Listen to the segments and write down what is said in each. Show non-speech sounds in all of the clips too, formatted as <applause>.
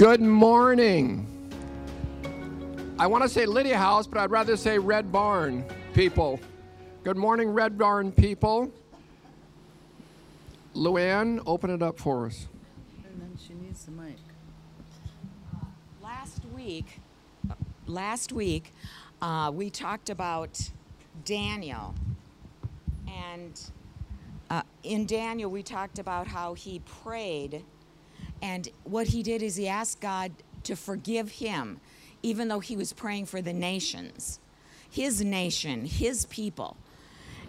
Good morning. I want to say Lydia House, but I'd rather say Red Barn people. Good morning, Red Barn people. Luann, open it up for us. And then she needs the mic. Last week, last week, uh, we talked about Daniel, and uh, in Daniel, we talked about how he prayed, and what he did is he asked God to forgive him, even though he was praying for the nations, his nation, his people.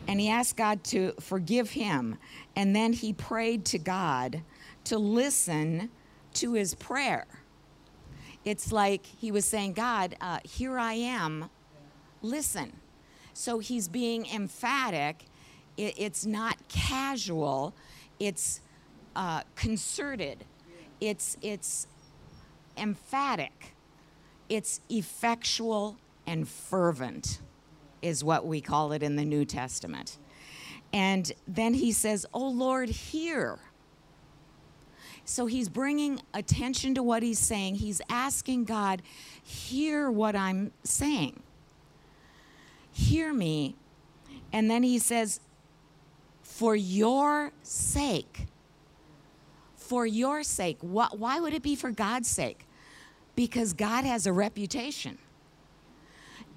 And he asked God to forgive him, and then he prayed to God to listen to his prayer. It's like he was saying, God, uh, here I am, listen. So he's being emphatic. It, it's not casual, it's uh, concerted, it's, it's emphatic, it's effectual and fervent, is what we call it in the New Testament. And then he says, Oh Lord, hear. So he's bringing attention to what he's saying. He's asking God, hear what I'm saying. Hear me. And then he says, for your sake. For your sake. Wh- Why would it be for God's sake? Because God has a reputation.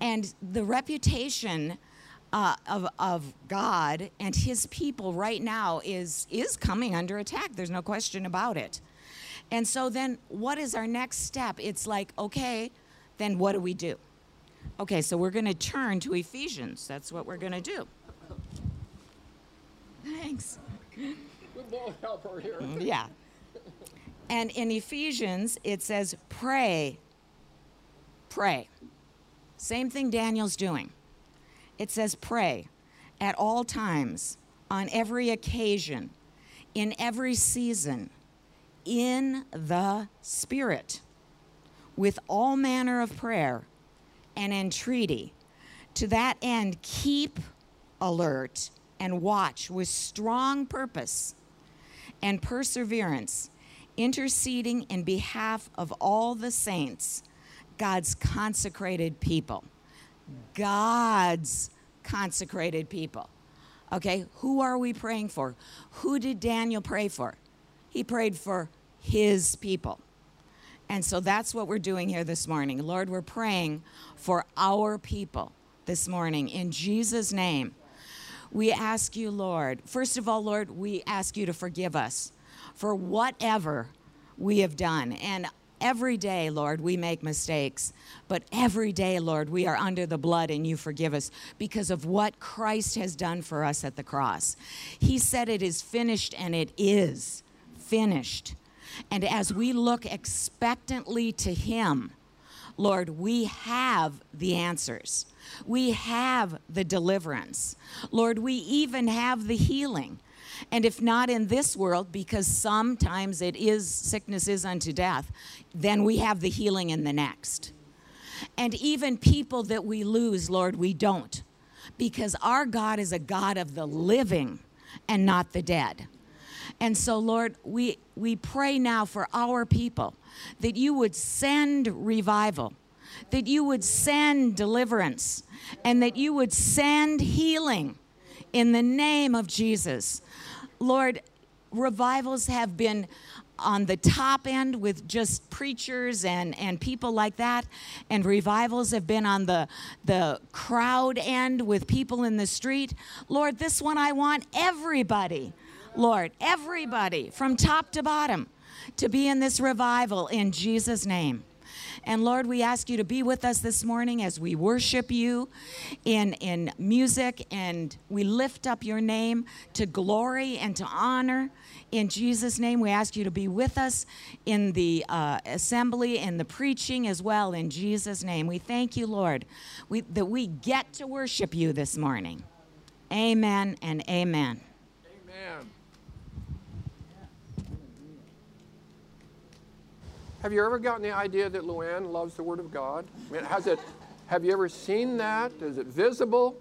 And the reputation uh, of, of God and his people right now is, is coming under attack. There's no question about it. And so then, what is our next step? It's like, okay, then what do we do? Okay, so we're going to turn to Ephesians. That's what we're going to do. Thanks. We both help her here. Yeah. And in Ephesians, it says, pray. Pray. Same thing Daniel's doing. It says, pray at all times, on every occasion, in every season, in the Spirit, with all manner of prayer and entreaty. To that end, keep alert and watch with strong purpose and perseverance, interceding in behalf of all the saints, God's consecrated people. God's consecrated people. Okay, who are we praying for? Who did Daniel pray for? He prayed for his people. And so that's what we're doing here this morning. Lord, we're praying for our people this morning in Jesus' name. We ask you, Lord, first of all, Lord, we ask you to forgive us for whatever we have done. And every day, Lord, we make mistakes. But every day, Lord, we are under the blood and you forgive us because of what Christ has done for us at the cross. He said it is finished, and it is finished. And as we look expectantly to Him, Lord, we have the answers. We have the deliverance. Lord, we even have the healing. And if not in this world, because sometimes it is sickness is unto death, then we have the healing in the next. And even people that we lose, Lord, we don't. Because our God is a God of the living and not the dead. And so, Lord, we, we pray now for our people that you would send revival, that you would send deliverance, and that you would send healing in the name of Jesus. Lord, revivals have been on the top end with just preachers and, and people like that and revivals have been on the the crowd end with people in the street lord this one i want everybody lord everybody from top to bottom to be in this revival in jesus name and Lord, we ask you to be with us this morning as we worship you in, in music and we lift up your name to glory and to honor. In Jesus' name, we ask you to be with us in the uh, assembly and the preaching as well. In Jesus' name, we thank you, Lord, we, that we get to worship you this morning. Amen and amen. Amen. Have you ever gotten the idea that Luann loves the Word of God? I mean, has it? Have you ever seen that? Is it visible?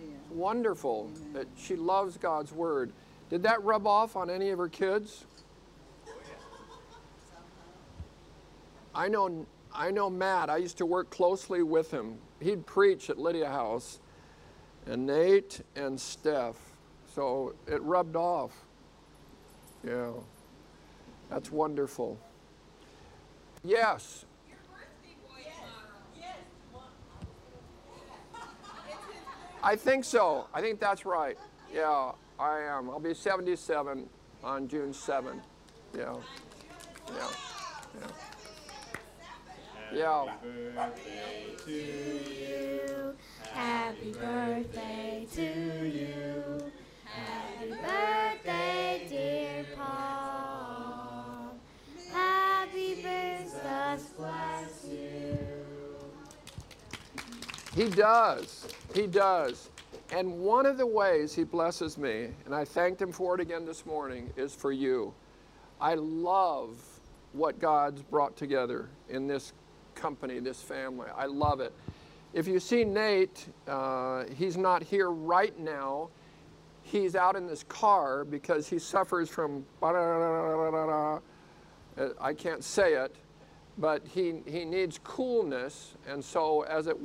It's wonderful that she loves God's Word. Did that rub off on any of her kids? I know, I know Matt. I used to work closely with him. He'd preach at Lydia House, and Nate and Steph. So it rubbed off. Yeah, that's wonderful. Yes. I think so. I think that's right. Yeah, I am. I'll be 77 on June 7th. Yeah. Yeah. Yeah. Yeah. birthday to you. Happy birthday to you. Happy birthday, dear Paul. Happy. He does. He does. And one of the ways he blesses me, and I thanked him for it again this morning, is for you. I love what God's brought together in this company, this family. I love it. If you see Nate, uh, he's not here right now. He's out in this car because he suffers from. Uh, I can't say it, but he, he needs coolness. And so as it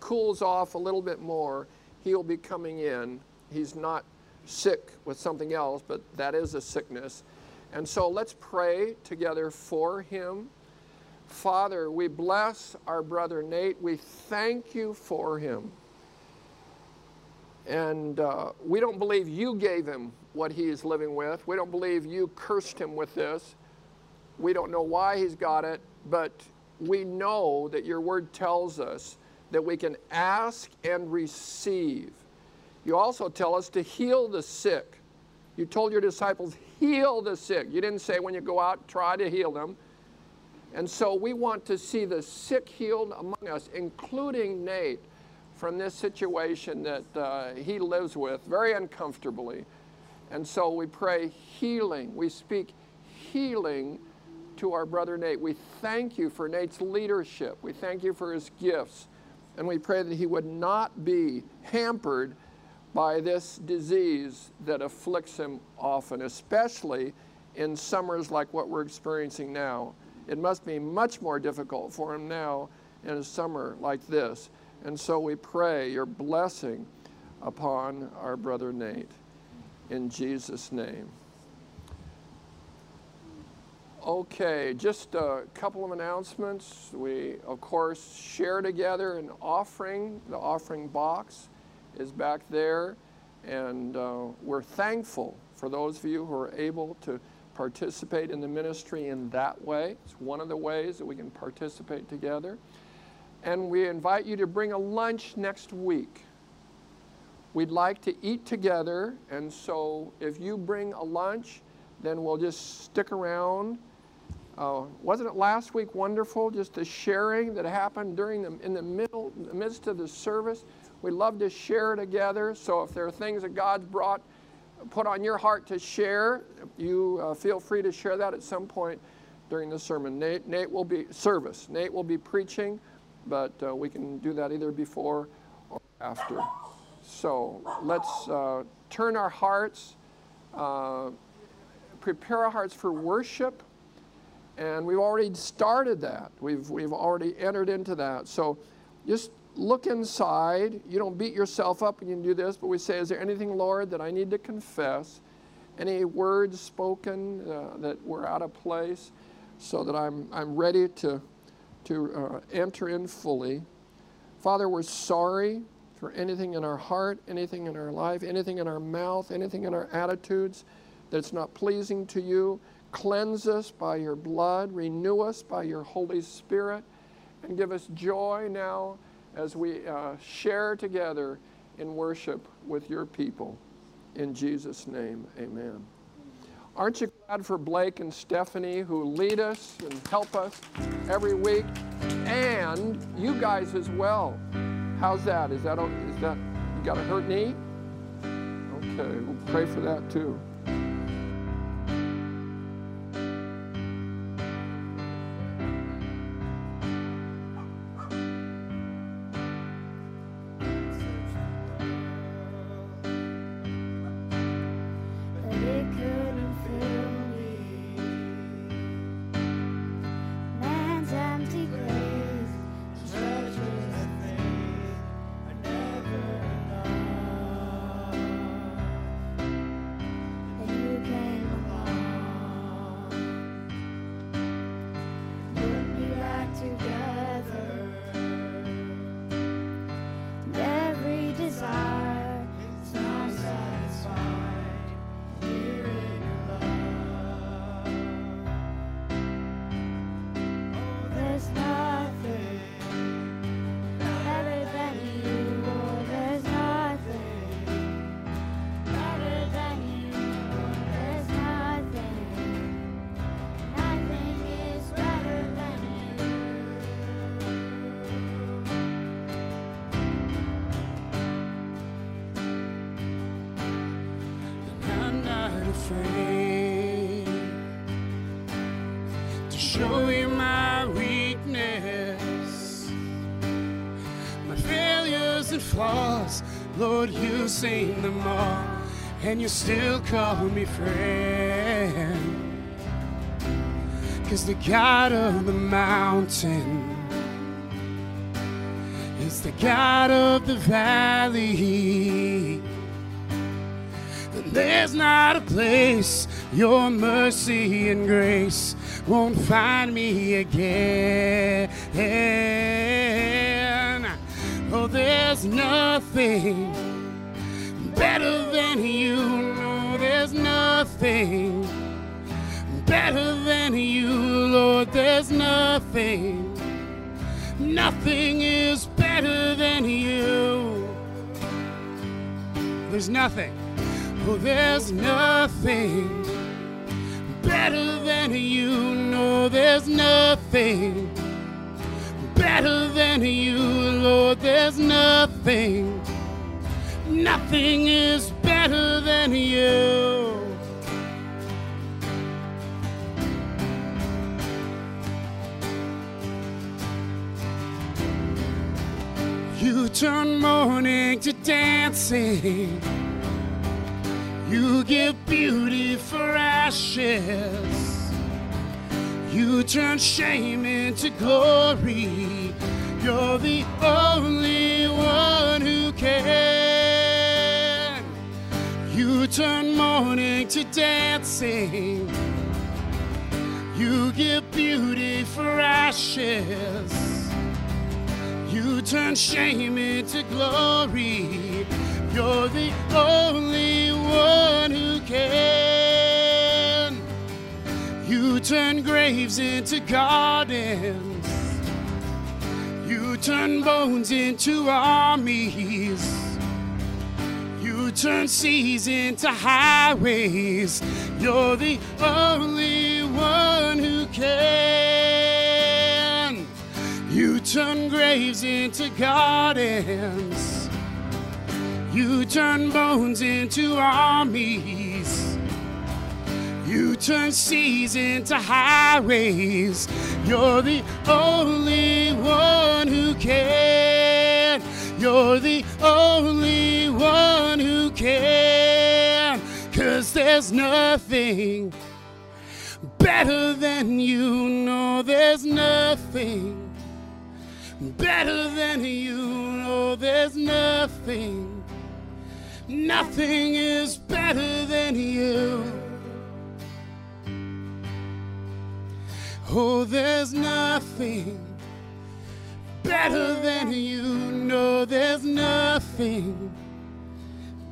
cools off a little bit more, he'll be coming in. He's not sick with something else, but that is a sickness. And so let's pray together for him. Father, we bless our brother Nate. We thank you for him. And uh, we don't believe you gave him what he is living with. We don't believe you cursed him with this. We don't know why he's got it, but we know that your word tells us that we can ask and receive. You also tell us to heal the sick. You told your disciples, heal the sick. You didn't say when you go out, try to heal them. And so we want to see the sick healed among us, including Nate, from this situation that uh, he lives with very uncomfortably. And so we pray healing. We speak healing to our brother Nate. We thank you for Nate's leadership. We thank you for his gifts. And we pray that he would not be hampered by this disease that afflicts him often, especially in summers like what we're experiencing now. It must be much more difficult for him now in a summer like this. And so we pray your blessing upon our brother Nate. In Jesus' name. Okay, just a couple of announcements. We, of course, share together an offering. The offering box is back there. And uh, we're thankful for those of you who are able to participate in the ministry in that way. It's one of the ways that we can participate together. And we invite you to bring a lunch next week. We'd like to eat together, and so if you bring a lunch, then we'll just stick around. Uh, wasn't it last week wonderful? Just the sharing that happened during the in the middle, the midst of the service. We love to share together. So if there are things that God's brought put on your heart to share, you uh, feel free to share that at some point during the sermon. Nate, Nate will be service. Nate will be preaching, but uh, we can do that either before or after. So let's uh, turn our hearts, uh, prepare our hearts for worship, and we've already started that. We've we've already entered into that. So just look inside. You don't beat yourself up when you do this, but we say, Is there anything, Lord, that I need to confess? Any words spoken uh, that were out of place so that I'm, I'm ready to, to uh, enter in fully? Father, we're sorry for anything in our heart, anything in our life, anything in our mouth, anything in our attitudes that's not pleasing to you. Cleanse us by your blood, renew us by your Holy Spirit, and give us joy now as we uh, share together in worship with your people. In Jesus' name, amen. Aren't you glad for Blake and Stephanie who lead us and help us every week? And you guys as well. How's that? Is that, is that you got a hurt knee? Okay, we'll pray for that too. You still call me friend. Cause the God of the mountain is the God of the valley. And there's not a place your mercy and grace won't find me again. Oh, there's nothing nothing better than you, Lord. There's nothing, nothing is better than you. There's nothing, oh, there's nothing better than you. No, there's nothing better than you, Lord. There's nothing, nothing is better than you. Turn mourning to dancing. You give beauty for ashes. You turn shame into glory. You're the only one who can. You turn mourning to dancing. You give beauty for ashes. You turn shame into glory. You're the only one who can. You turn graves into gardens. You turn bones into armies. You turn seas into highways. You're the only one who can. You turn graves into gardens. You turn bones into armies. You turn seas into highways. You're the only one who can. You're the only one who can. Cause there's nothing better than you. No, there's nothing better than you. No, there's nothing. Nothing is better than you. Oh, there's nothing better than you. No, there's nothing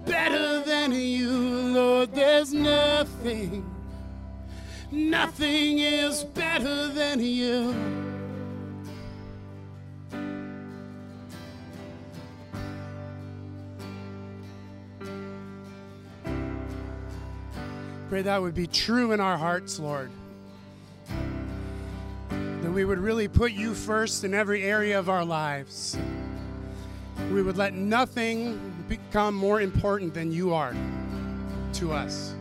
better than you, Lord. There's nothing. Nothing is better than you. Pray that would be true in our hearts, Lord. That we would really put you first in every area of our lives. We would let nothing become more important than you are to us.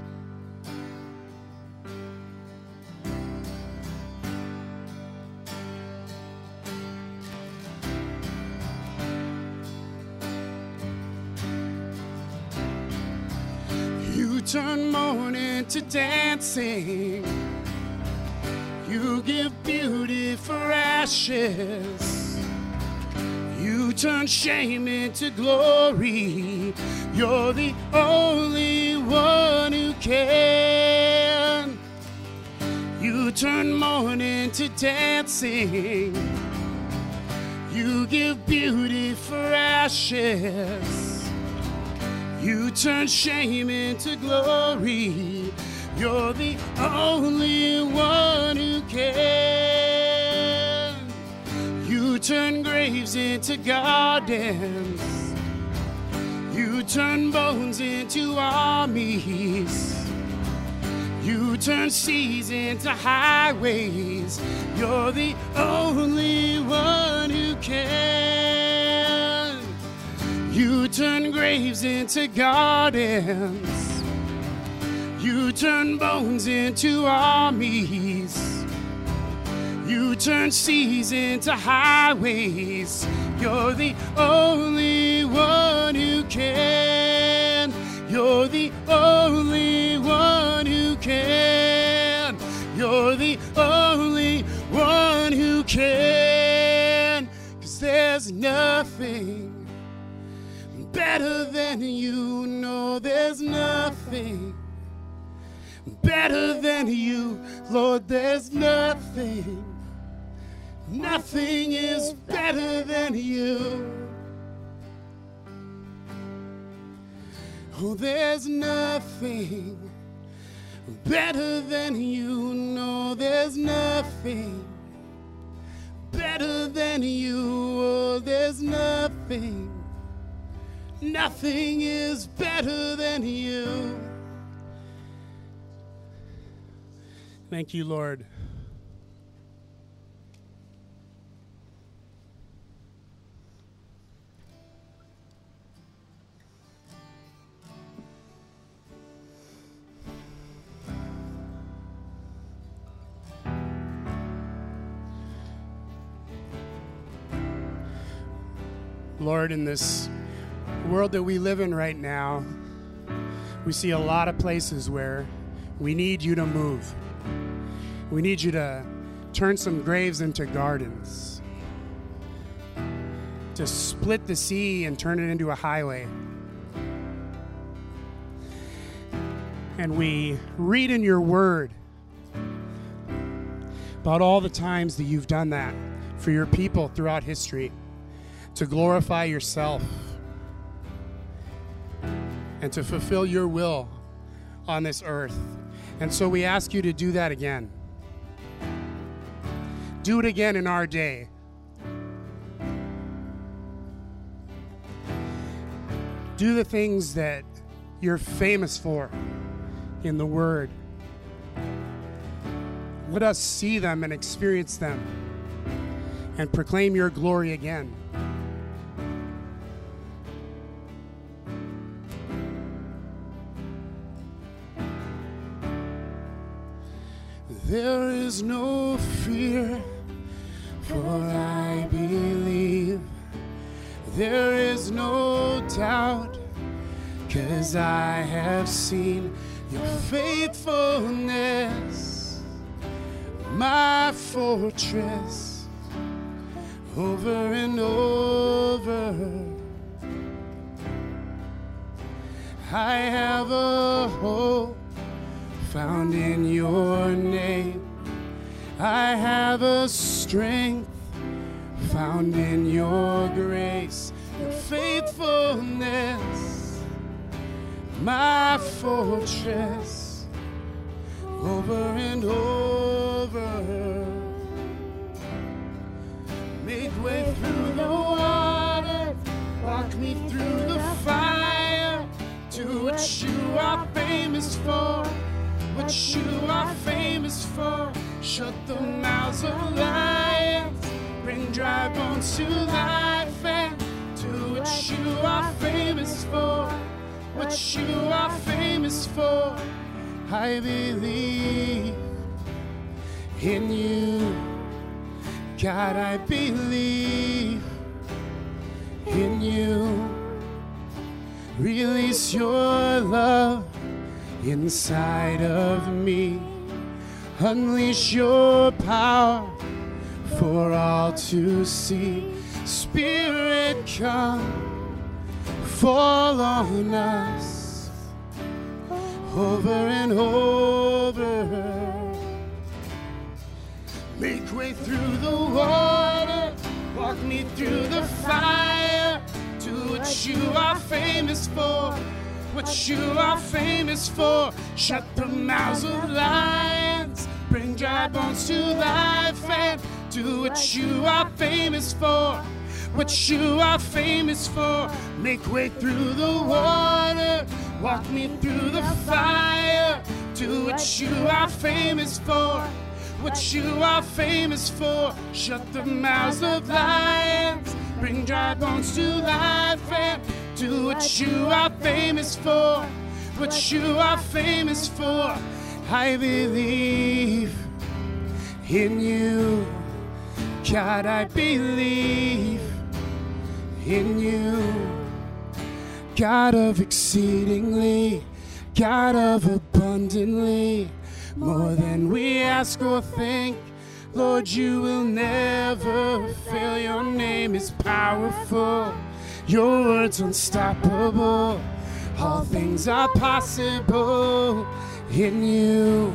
Turn mourning to dancing. You give beauty for ashes. You turn shame into glory. You're the only one who can. You turn mourning to dancing. You give beauty for ashes. You turn shame into glory. You're the only one who can. You turn graves into gardens. You turn bones into armies. You turn seas into highways. You're the only one who can. You turn graves into gardens. You turn bones into armies. You turn seas into highways. You're the only one who can. You're the only one who can. You're the only one who can. Cause there's nothing better than you. No, there's nothing better than you. Lord, there's nothing. Nothing is better than you. Oh, there's nothing better than you. No, there's nothing better than you. Oh, there's nothing. Nothing is better than you. Thank you, Lord. Lord, in this world that we live in right now, we see a lot of places where we need you to move. We need you to turn some graves into gardens, to split the sea and turn it into a highway. And we read in your word about all the times that you've done that for your people throughout history to glorify yourself and to fulfill your will on this earth. And so we ask you to do that again. Do it again in our day. Do the things that you're famous for in the Word. Let us see them and experience them and proclaim your glory again. There is no fear, for I believe. There is no doubt, cause I have seen your faithfulness, my fortress, over and over. I have a hope found in your name. I have a strength found in your grace, your faithfulness, my fortress, over and over. Make way through the water, walk me through the fire, do what you are famous for what you are famous for. Shut the mouths of lions, bring dry bones to life, and do what you are famous for. What you are famous for. I believe in you. God, I believe in you. Release your love inside of me. Unleash your power for all to see. Spirit, come, fall on us over and over. Make way through the water, walk me through the fire. Do what you are famous for what you are famous for. Shut the mouths of lions, bring dry bones to life, and do what you are famous for. What you are famous for. Make way through the water, walk me through the fire. Do what you are famous for. What you are famous for. Shut the mouths of lions, bring dry bones to life, and do what you are famous for, what you are famous for. I believe in you. God, I believe in you. God of exceedingly, God of abundantly, more than we ask or think. Lord, you will never fail. Your name is powerful, your word's unstoppable. All things are possible in you.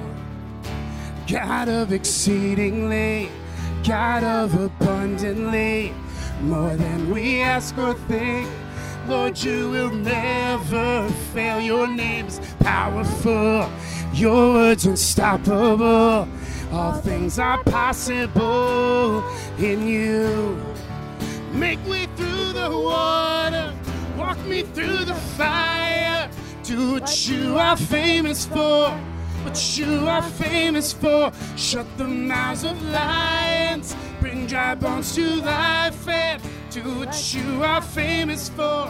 God of exceedingly, God of abundantly, more than we ask or think. Lord, you will never fail. Your name's powerful, your word's unstoppable. All things are possible in you. Make way through the water, walk me through the fire. Do what you are famous for, what you are famous for. Shut the mouths of lions, bring dry bones to life, do what you are famous for,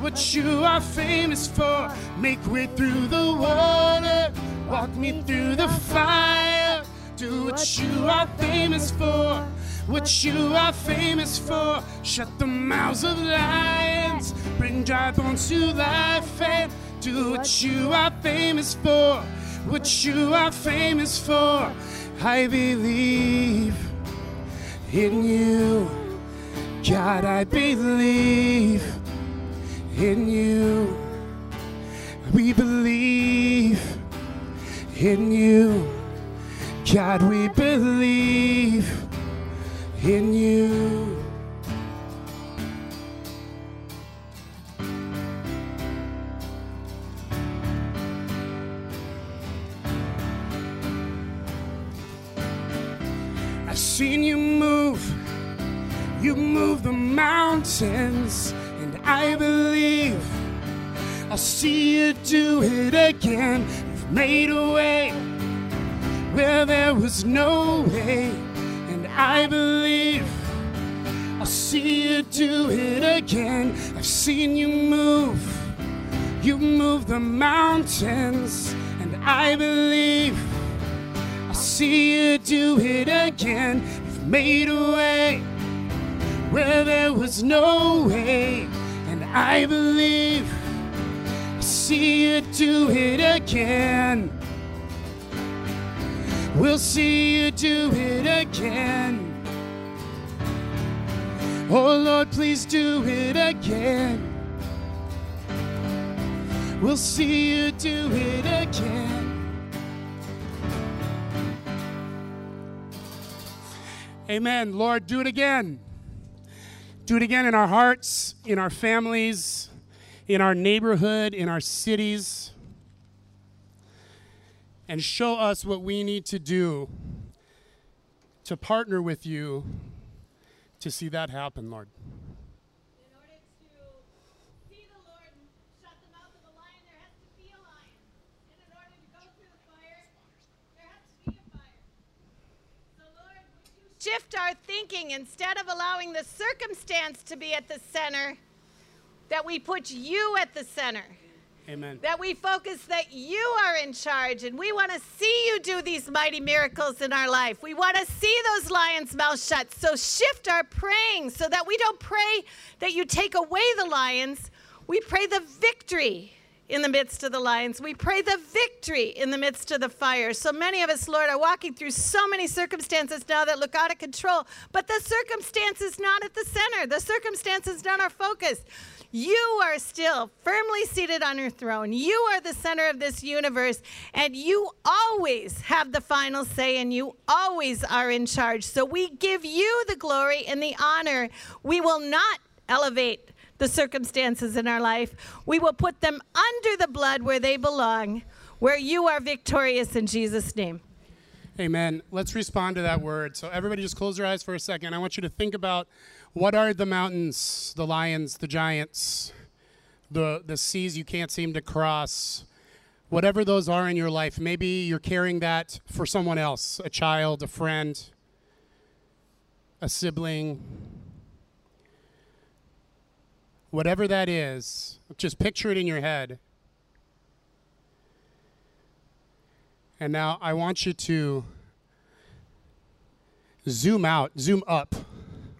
what you are famous for. Make way through the water, walk me through the fire. Do what you are famous for, what you are famous for. Shut the mouths of lions, bring dry bones to life, and do what you are famous for, what you are famous for. I believe in you, God. I believe in you. We believe in you. God, we believe in you. I've seen you move, you move the mountains, and I believe I'll see you do it again. You've made a way where there was no way, I believe I'll see you do it again. I've seen you move, you move the mountains, and I believe I'll see you do it again. You've made a way where there was no way, and I believe I'll see you do it again. We'll see you do it again. Oh Lord, please do it again. We'll see you do it again. Amen. Lord, do it again. Do it again in our hearts, in our families, in our neighborhood, in our cities. And show us what we need to do to partner with you to see that happen, Lord. Shift our thinking instead of allowing the circumstance to be at the center, that we put you at the center. Amen. That we focus that you are in charge and we want to see you do these mighty miracles in our life. We want to see those lions' mouths shut. So shift our praying so that we don't pray that you take away the lions. We pray the victory in the midst of the lions. We pray the victory in the midst of the fire. So many of us, Lord, are walking through so many circumstances now that look out of control, but the circumstance is not at the center. The circumstance is not our focus. You are still firmly seated on your throne. You are the center of this universe, and you always have the final say, and you always are in charge. So we give you the glory and the honor. We will not elevate the circumstances in our life, we will put them under the blood where they belong, where you are victorious in Jesus' name. Amen. Let's respond to that word. So, everybody, just close your eyes for a second. I want you to think about what are the mountains, the lions, the giants, the, the seas you can't seem to cross, whatever those are in your life. Maybe you're carrying that for someone else a child, a friend, a sibling. Whatever that is, just picture it in your head. And now I want you to zoom out, zoom up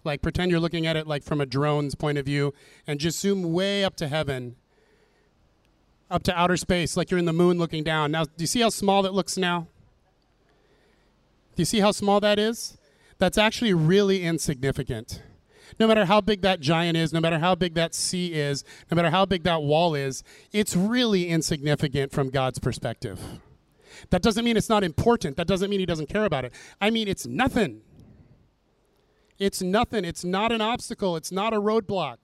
Like pretend you're looking at it like from a drone's point of view and just zoom way up to heaven. Up to outer space, like you're in the moon looking down. Now, do you see how small that looks now? Do you see how small that is? That's actually really insignificant. No matter how big that giant is, no matter how big that sea is, no matter how big that wall is, it's really insignificant from God's perspective. That doesn't mean it's not important. That doesn't mean He doesn't care about it. I mean, it's nothing. It's nothing. It's not an obstacle. It's not a roadblock.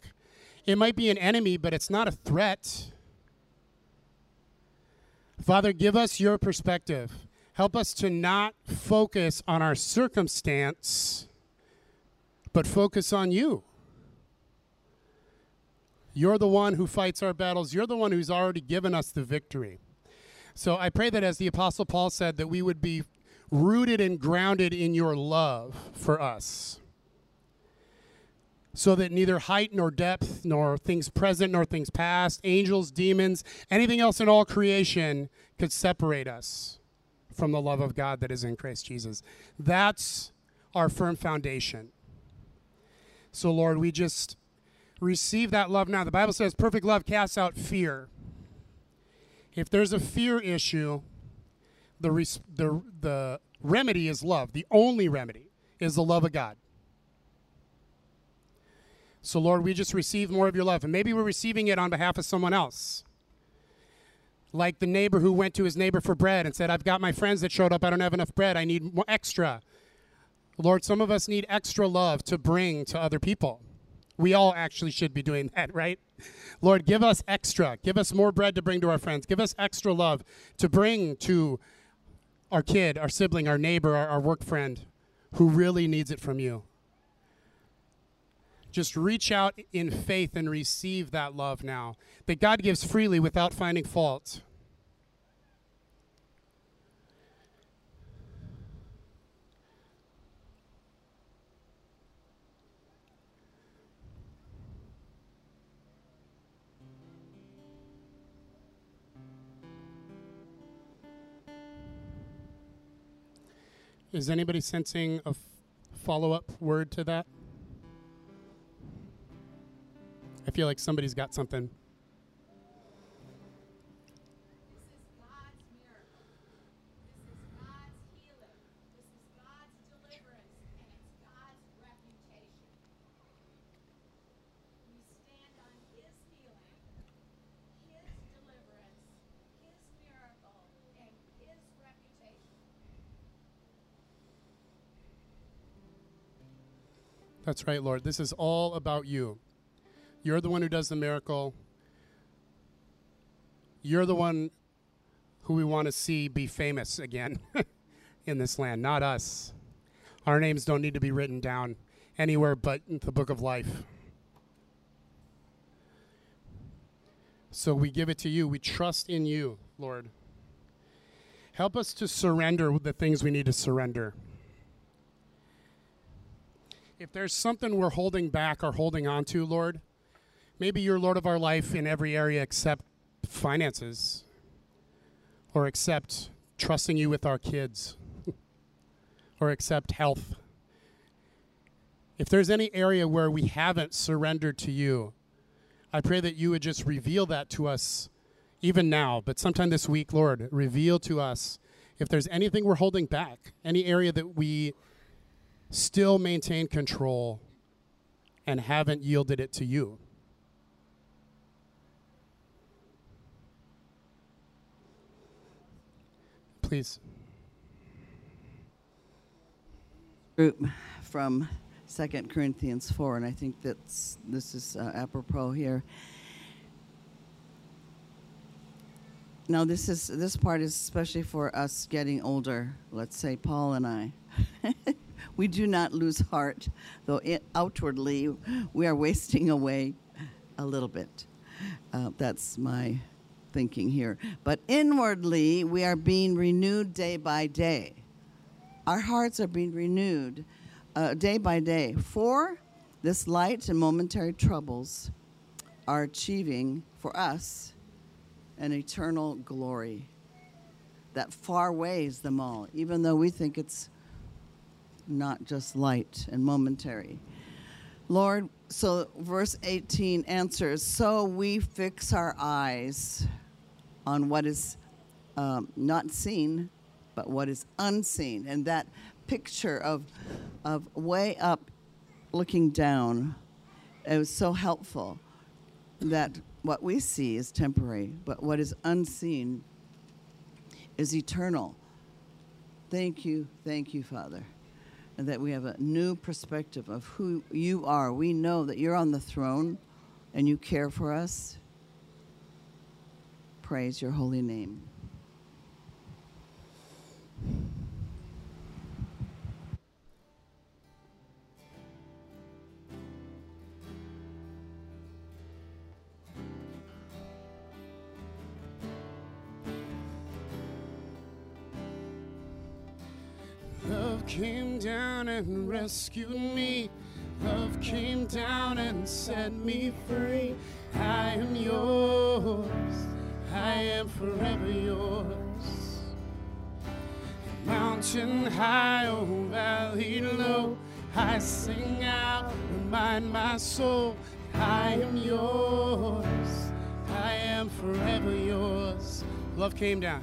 It might be an enemy, but it's not a threat. Father, give us your perspective. Help us to not focus on our circumstance, but focus on you. You're the one who fights our battles. You're the one who's already given us the victory. So I pray that as the Apostle Paul said, that we would be rooted and grounded in your love for us. So that neither height nor depth, nor things present nor things past, angels, demons, anything else in all creation could separate us from the love of God that is in Christ Jesus. That's our firm foundation. So, Lord, we just receive that love now. The Bible says perfect love casts out fear. If there's a fear issue, the, the, the remedy is love. The only remedy is the love of God. So, Lord, we just receive more of your love. And maybe we're receiving it on behalf of someone else. Like the neighbor who went to his neighbor for bread and said, I've got my friends that showed up. I don't have enough bread. I need more extra. Lord, some of us need extra love to bring to other people. We all actually should be doing <laughs> that, right? Lord, give us extra. Give us more bread to bring to our friends. Give us extra love to bring to our kid, our sibling, our neighbor, our, our work friend who really needs it from you. Just reach out in faith and receive that love now that God gives freely without finding fault. Is anybody sensing a follow up word to that? I feel like somebody's got something. That's right, Lord. This is all about you. You're the one who does the miracle. You're the one who we want to see be famous again <laughs> in this land, not us. Our names don't need to be written down anywhere but in the book of life. So we give it to you. We trust in you, Lord. Help us to surrender the things we need to surrender if there's something we're holding back or holding on to, Lord, maybe you're Lord of our life in every area except finances or except trusting you with our kids <laughs> or except health. If there's any area where we haven't surrendered to you, I pray that you would just reveal that to us even now, but sometime this week, Lord, reveal to us if there's anything we're holding back, any area that we still maintain control and haven't yielded it to you. Please. Group from Second Corinthians 4, and I think that's this is uh, apropos here. Now, this is this part is especially for us getting older. Let's say Paul and I. <laughs> we do not lose heart, though it, outwardly we are wasting away a little bit. Uh, that's my thinking here. But inwardly, we are being renewed day by day. Our hearts are being renewed uh, day by day. For this light and momentary troubles are achieving for us an eternal glory that far weighs them all, even though we think it's not just light and momentary. Lord, so verse 18 answers So we fix our eyes on what is um, not seen, but what is unseen. And that picture of, of way up looking down, it was so helpful that what we see is temporary, but what is unseen is eternal. Thank you, thank you, Father. And that we have a new perspective of who you are. We know that you're on the throne and you care for us. Praise your holy name. Love came down and rescued me. Love came down and set me free. I am yours. I am forever yours. Mountain high, oh valley low. I sing out, remind my soul, I am yours. I am forever yours. Love came down.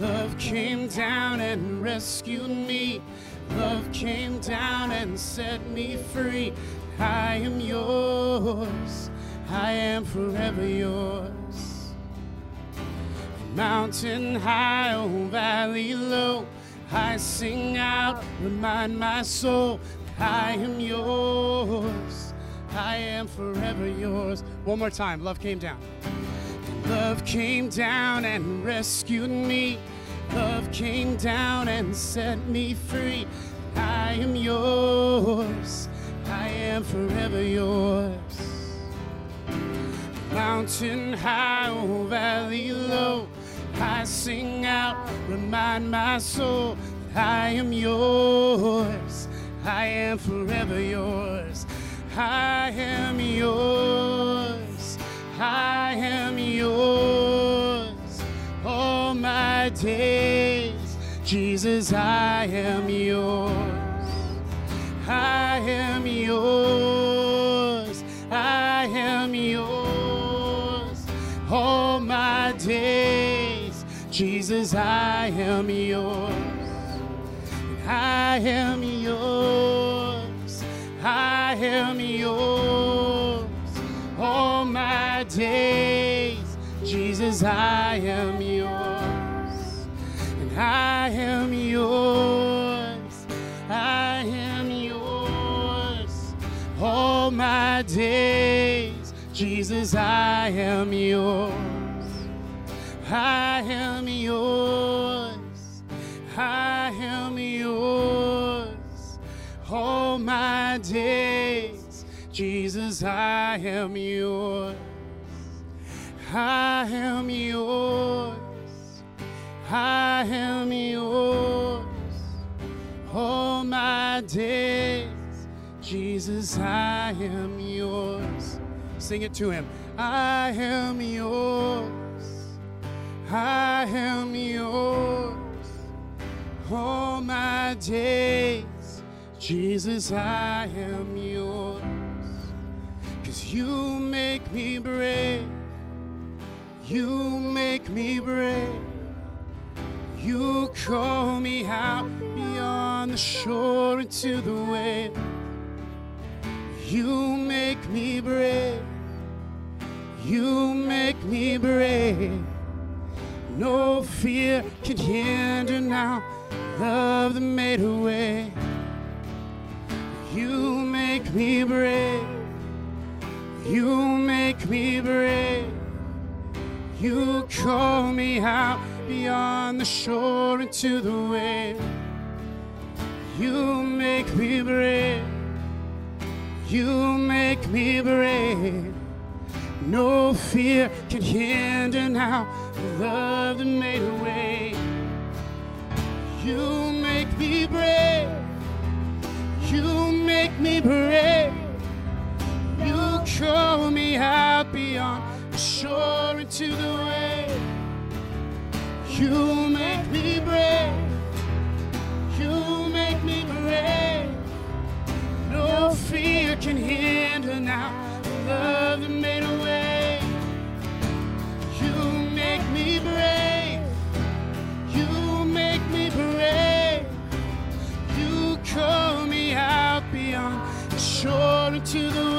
Love came down and rescued me. Love came down and set me free. I am yours. I am forever yours. Mountain high, oh valley low. I sing out, remind my soul, I am yours. I am forever yours. One more time. Love came down. Love came down and rescued me. Love came down and set me free. I am yours. I am forever yours. Mountain high, oh valley low. I sing out, remind my soul that I am yours. I am forever yours. I am yours. I am yours. All my days, Jesus, I am yours. I am yours. I am yours. All my days, Jesus, I am yours. I am yours. I am yours. All my days, Jesus, I am yours. And I am yours. I am yours. All my days, Jesus, I am yours. I am yours. I am yours. All my days, Jesus, I am yours. I am yours. I am yours. All my days, Jesus, I am yours. Sing it to him. I am yours. I am yours. All my days, Jesus, I am yours. Cause you make me brave. You make me brave. You call me out beyond the shore into the wave. You make me brave. You make me brave. No fear can hinder now. Love that made a way. You make me brave. You make me brave. You call me out beyond the shore into the wave. You make me brave. You make me brave. No fear can hinder now love that made a way. You make me brave. You make me brave. You call me out beyond the shore into the wave. You make me brave. You make me brave. No fear fear can hinder now. Into the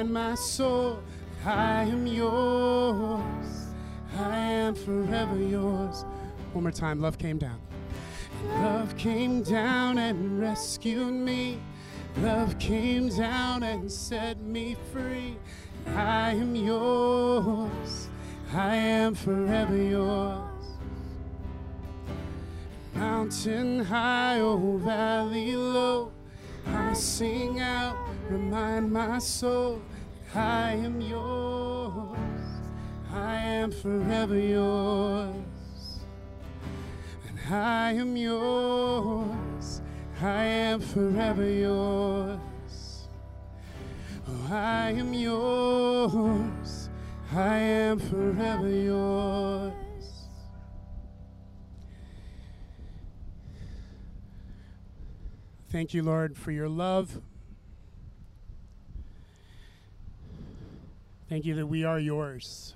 remind my soul, I am yours. I am forever yours. One more time, love came down. Love came down and rescued me. Love came down and set me free. I am yours. I am forever yours. Mountain high, oh valley low. I sing out, remind my soul, I am yours. I am forever yours. And I am yours. I am forever yours. Oh, I am yours. I am forever yours. Thank you, Lord, for your love. Thank you that we are yours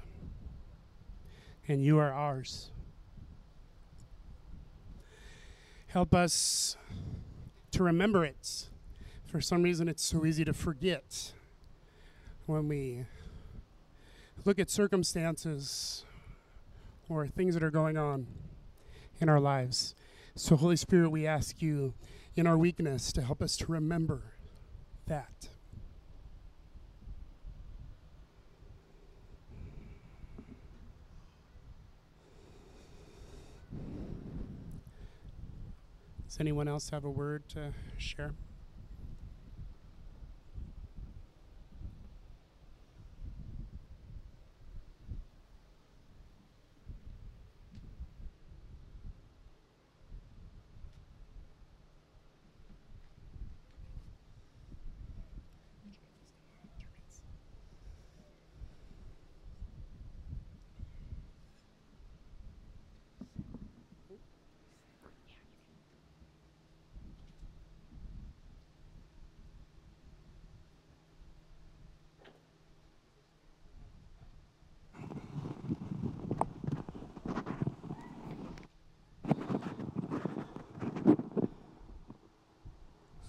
and you are ours. Help us to remember it. For some reason, it's so easy to forget when we look at circumstances or things that are going on in our lives. So, Holy Spirit, we ask you in our weakness to help us to remember that. Does anyone else have a word to share?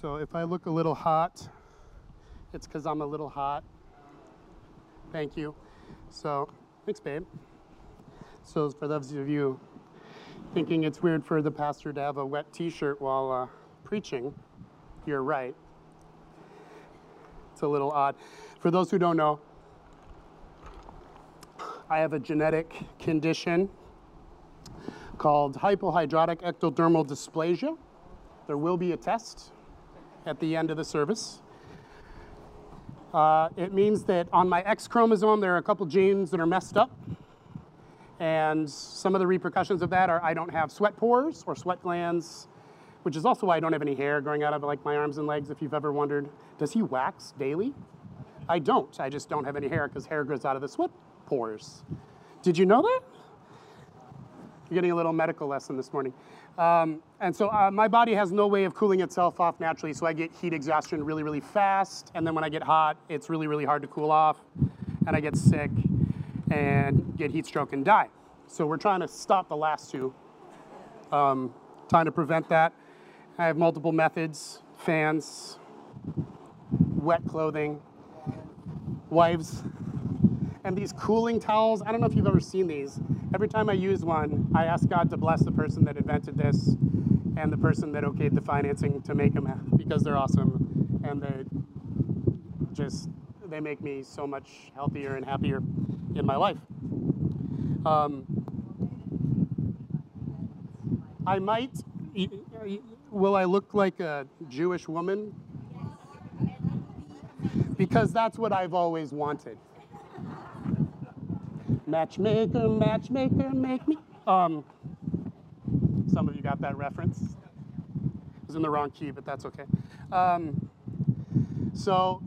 So if I look a little hot, it's because I'm a little hot. Thank you. So, thanks, babe. So, for those of you thinking it's weird for the pastor to have a wet t shirt while uh, preaching, you're right. It's a little odd. For those who don't know, I have a genetic condition called hypohidrotic ectodermal dysplasia. There will be a test at the end of the service. Uh, it means that on my X chromosome, there are a couple genes that are messed up. And some of the repercussions of that are I don't have sweat pores or sweat glands, which is also why I don't have any hair growing out of like my arms and legs. If you've ever wondered, does he wax daily? I don't. I just don't have any hair because hair grows out of the sweat pores. Did you know that? You're getting a little medical lesson this morning. Um, and so uh, my body has no way of cooling itself off naturally, so I get heat exhaustion really, really fast. And then when I get hot, it's really, really hard to cool off. And I get sick and get heat stroke and die. So we're trying to stop the last two, um, trying to prevent that. I have multiple methods fans, wet clothing, wives, and these cooling towels. I don't know if you've ever seen these. Every time I use one, I ask God to bless the person that invented this and the person that okayed the financing to make them <laughs> because they're awesome and they just they make me so much healthier and happier in my life. Um, I might. Will I look like a Jewish woman? Because that's what I've always wanted. Matchmaker, matchmaker, make me. Um, some of you got that reference. It was in the wrong key, but that's okay. Um, so,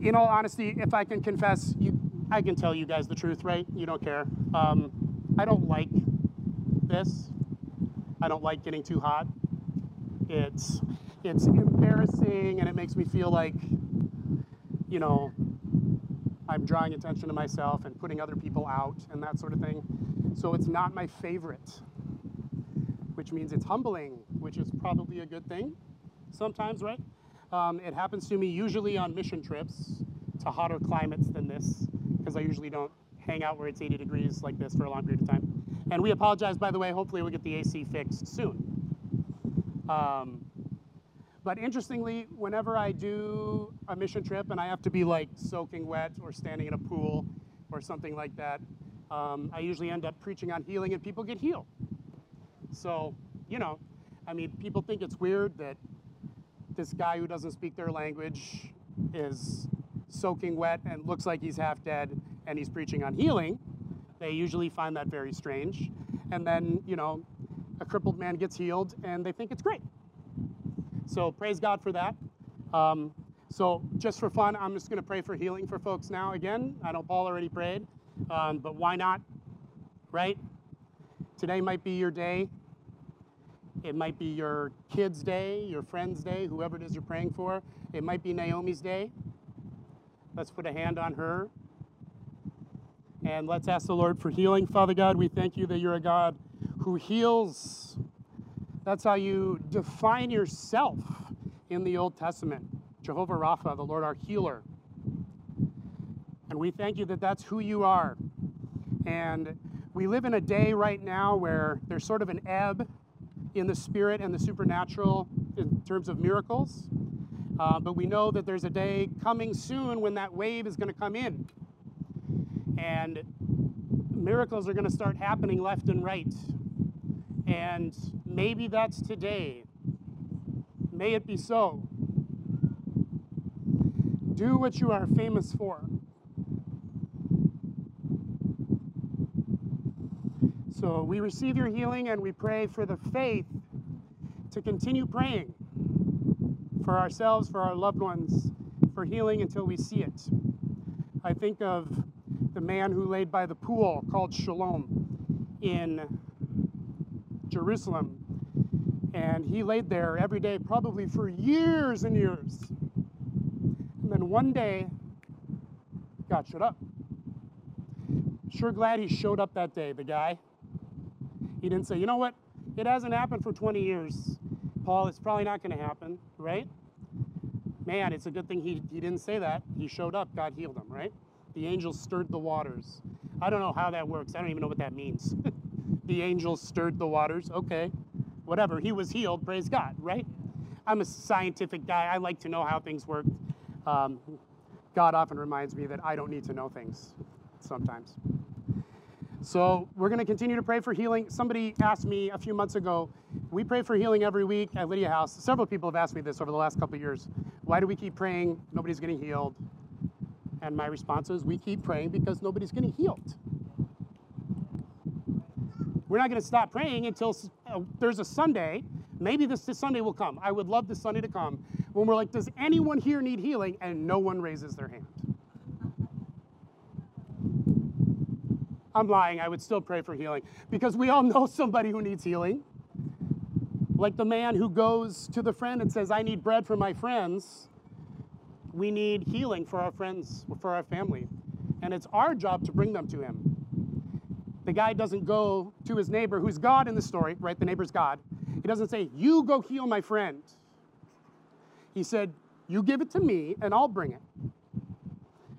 in all honesty, if I can confess, you, I can tell you guys the truth, right? You don't care. Um, I don't like this. I don't like getting too hot. It's it's embarrassing and it makes me feel like, you know, I'm drawing attention to myself and putting other people out and that sort of thing. So it's not my favorite, which means it's humbling, which is probably a good thing sometimes, right? Um, it happens to me usually on mission trips to hotter climates than this, because I usually don't hang out where it's 80 degrees like this for a long period of time. And we apologize, by the way. Hopefully, we'll get the AC fixed soon. Um, but interestingly, whenever I do a mission trip and I have to be like soaking wet or standing in a pool or something like that, um, I usually end up preaching on healing and people get healed. So, you know, I mean, people think it's weird that this guy who doesn't speak their language is soaking wet and looks like he's half dead and he's preaching on healing. They usually find that very strange. And then, you know, a crippled man gets healed and they think it's great. So praise God for that. Um, so just for fun, I'm just going to pray for healing for folks now again. I know Paul already prayed, um, but why not? Right? Today might be your day. It might be your kid's day, your friend's day, whoever it is you're praying for. It might be Naomi's day. Let's put a hand on her. And let's ask the Lord for healing. Father God, we thank you that you're a God who heals. That's how you define yourself in the Old Testament. Jehovah Rapha, the Lord our healer. And we thank you that that's who you are. And we live in a day right now where there's sort of an ebb in the spirit and the supernatural in terms of miracles. Uh, but we know that there's a day coming soon when that wave is going to come in. And miracles are going to start happening left and right. And maybe that's today. May it be so. Do what you are famous for. So we receive your healing and we pray for the faith to continue praying for ourselves, for our loved ones, for healing until we see it. I think of the man who laid by the pool called Siloam in Jerusalem. And he laid there every day, probably for years and years. And then one day, God showed up. Sure glad he showed up that day, the guy. He didn't say, you know what? It hasn't happened for 20 years. Paul, it's probably not going to happen, right? Man, it's a good thing he, he didn't say that. He showed up, God healed him, right? The angel stirred the waters. I don't know how that works. I don't even know what that means. <laughs> the angels stirred the waters. Okay, whatever. He was healed. Praise God, right? I'm a scientific guy. I like to know how things work. Um, God often reminds me that I don't need to know things sometimes. So we're going to continue to pray for healing. Somebody asked me a few months ago, we pray for healing every week at Lydia House. Several people have asked me this over the last couple of years. Why do we keep praying? Nobody's getting healed. And my response is, we keep praying because nobody's getting healed. We're not going to stop praying until uh, there's a Sunday. Maybe this, this Sunday will come. I would love this Sunday to come when we're like, does anyone here need healing? And no one raises their hand. I'm lying. I would still pray for healing because we all <laughs> know somebody who needs healing. Like the man who goes to the friend and says, I need bread for my friends. We need healing for our friends, for our family. And it's our job to bring them to him. The guy doesn't go to his neighbor, who's God in the story, right? The neighbor's God. He doesn't say, You go heal my friend. He said, You give it to me and I'll bring it.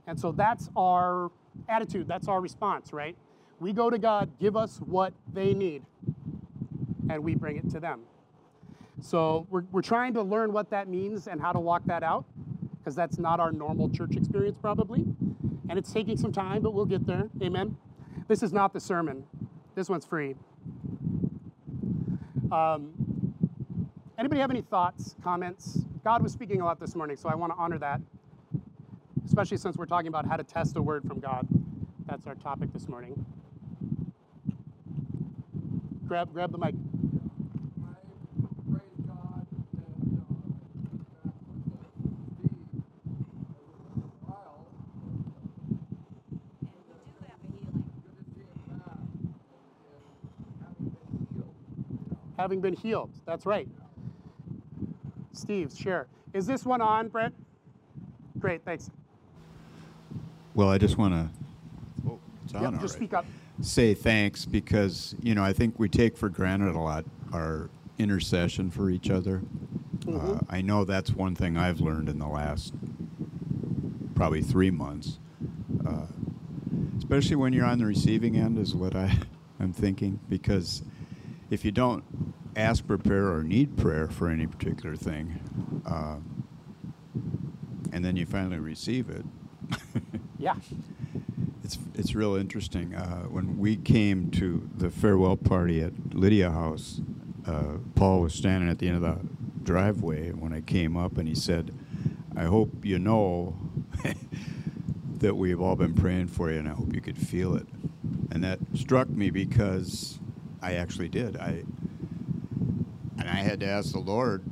And so that's our attitude, that's our response, right? We go to God, give us what they need, and we bring it to them. So we're, we're trying to learn what that means and how to walk that out, because that's not our normal church experience, probably. And it's taking some time, but we'll get there. Amen. This is not the sermon, this one's free. Um, anybody have any thoughts, comments? God was speaking a lot this morning, so I want to honor that especially since we're talking about how to test a word from God. That's our topic this morning. Grab, grab the mic. I praise God that uh, back with Steve, a while, good to see him back and having been healed. Having been healed. That's right. Steve, share. Is this one on, Brent? Great, thanks. Well, I just want to. Oh, it's on Yep, just speak up. Say thanks because you know I think we take for granted a lot our intercession for each other. Mm-hmm. Uh, I know that's one thing I've learned in the last probably three months, uh, especially when you're on the receiving end, is what I <laughs> I'm thinking because if you don't ask for prayer or need prayer for any particular thing, uh, and then you finally receive it. <laughs> Yeah. It's it's real interesting. Uh, when we came to the farewell party at Lydia House, uh, Paul was standing at the end of the driveway when I came up, and he said, "I hope you know <laughs> that we've all been praying for you, and I hope you could feel it." And that struck me because I actually did. I I had to ask the Lord,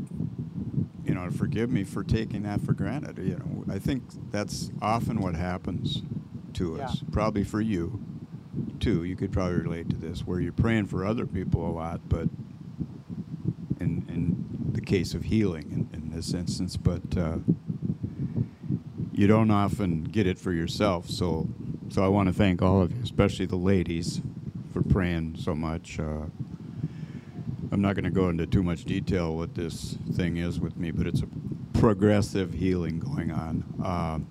you know, to forgive me for taking that for granted. You know, I think that's often what happens to us. Yeah. Probably for you, too. You could probably relate to this, where you're praying for other people a lot, but in in the case of healing, in, in this instance, but uh, you don't often get it for yourself. So, so I want to thank all of you, especially the ladies, for praying so much. Uh, I'm not going to go into too much detail what this thing is with me, but it's a progressive healing going on. Um,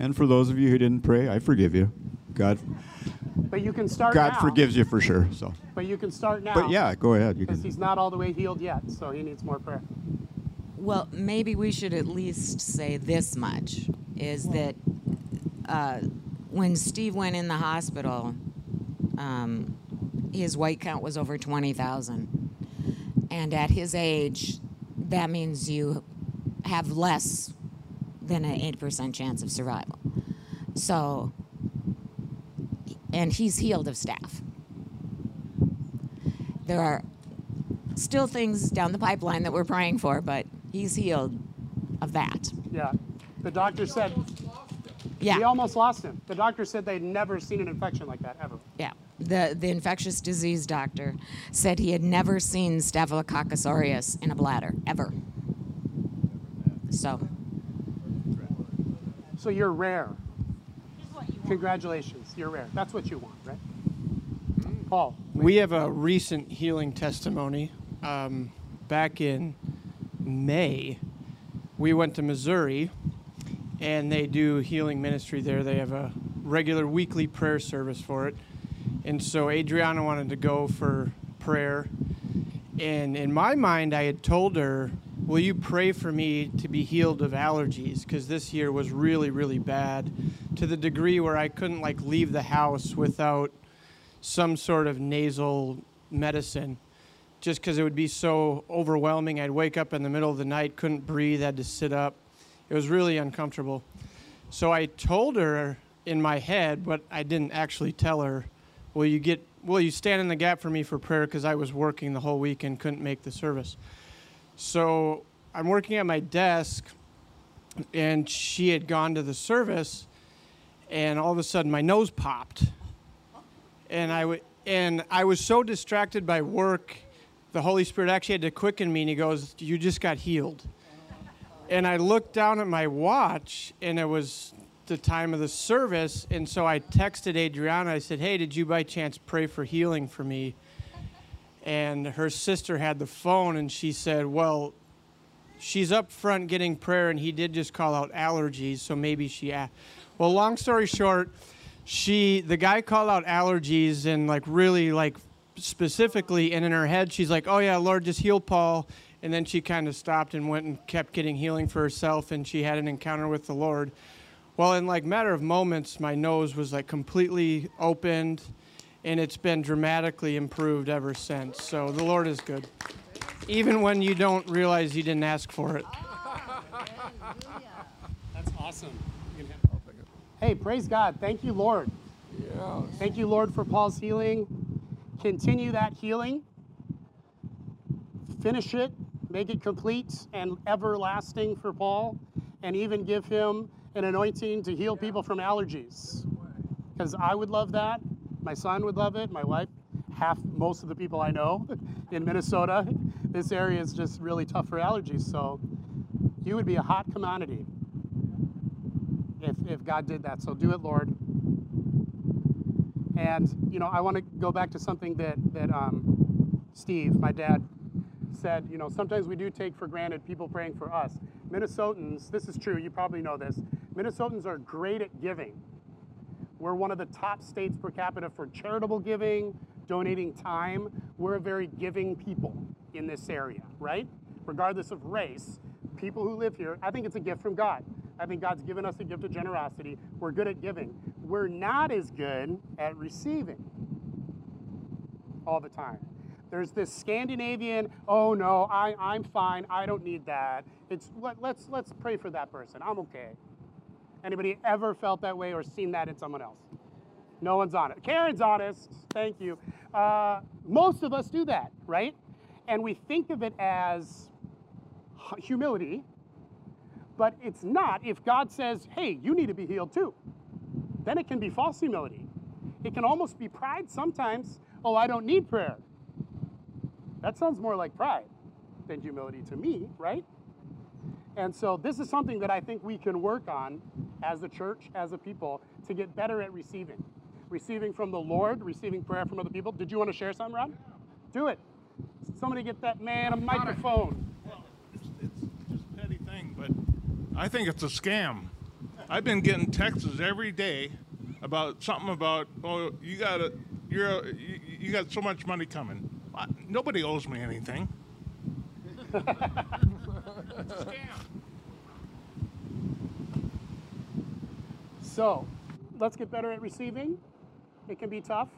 and for those of you who didn't pray, I forgive you. God, But you can start God now. forgives you for sure. So, But you can start now. but yeah, go ahead. You Because can. he's not all the way healed yet, so he needs more prayer. Well, maybe we should at least say this much is that uh, when Steve went in the hospital, um, his white count was over 20,000. And at his age, that means you have less than an 8% chance of survival. So, and he's healed of staph. There are still things down the pipeline that we're praying for, but he's healed of that. Yeah. The doctor said Yeah. he almost lost him. The doctor said they'd never seen an infection like that ever. Yeah. The, the infectious disease doctor said he had never seen Staphylococcus aureus in a bladder, ever. So, So you're rare. Congratulations, you're rare. That's what you want, right? Paul. We have a recent healing testimony. Um, back in May, we went to Missouri, and they do healing ministry there. They have a regular weekly prayer service for it. And so Adriana wanted to go for prayer. And in my mind, I had told her, Will you pray for me to be healed of allergies? Because this year was really, really bad to the degree where I couldn't like leave the house without some sort of nasal medicine just because it would be so overwhelming. I'd wake up in the middle of the night, couldn't breathe, had to sit up. It was really uncomfortable. So I told her in my head, but I didn't actually tell her, Will you get will you stand in the gap for me for prayer? Because I was working the whole week and couldn't make the service. So I'm working at my desk, and she had gone to the service, and all of a sudden my nose popped, and I w- and I was so distracted by work, the Holy Spirit actually had to quicken me, and He goes, "You just got healed." And I looked down at my watch, and it was the time of the service, and so I texted Adriana. I said, "Hey, did you by chance pray for healing for me?" And her sister had the phone, and she said, "Well." she's up front getting prayer, and he did just call out allergies, so maybe she. A- well, long story short, she the guy called out allergies and like really like specifically, and in her head she's like, "Oh yeah, Lord, just heal Paul." And then she kind of stopped and went and kept getting healing for herself, and she had an encounter with the Lord. Well, in like matter of moments, my nose was like completely opened, and it's been dramatically improved ever since. So the Lord is good even when you don't realize you didn't ask for it. <laughs> That's awesome. Hey, praise God. Thank you, Lord. Yeah. Thank you, Lord, for Paul's healing. Continue that healing. Finish it. Make it complete and everlasting for Paul. And even give him an anointing to heal people from allergies. Because I would love that. My son would love it. My wife, half, most of the people I know <laughs> in Minnesota, <laughs> this area is just really tough for allergies. So you would be a hot commodity if, if God did that. So do it, Lord. And you know, I want to go back to something that that um, Steve, my dad, said. You know, sometimes we do take for granted people praying for us. Minnesotans, this is true. You probably know this. Minnesotans are great at giving. We're one of the top states per capita for charitable giving, donating time. We're a very giving people in this area, right? Regardless of race, people who live here, I think it's a gift from God. I think God's given us a gift of generosity. We're good at giving. We're not as good at receiving all the time. There's this Scandinavian, oh no, I, I'm fine, I don't need that. It's let, let's let's pray for that person. I'm okay. Anybody ever felt that way or seen that in someone else? No one's honest. Karen's honest. Thank you. Uh, most of us do that, right? And we think of it as humility, but it's not. If God says, hey, you need to be healed too, then it can be false humility. It can almost be pride sometimes. Oh, I don't need prayer. That sounds more like pride than humility to me, right? And so this is something that I think we can work on as a church, as a people, to get better at receiving. Receiving from the Lord, receiving prayer from other people. Did you want to share something, Ron? Do it. Somebody get that man a microphone. It's just a petty thing, but I think it's a scam. I've been getting texts every day about something about oh you got to you're you, you got so much money coming. I, nobody owes me anything. So let's get better at receiving. It can be tough.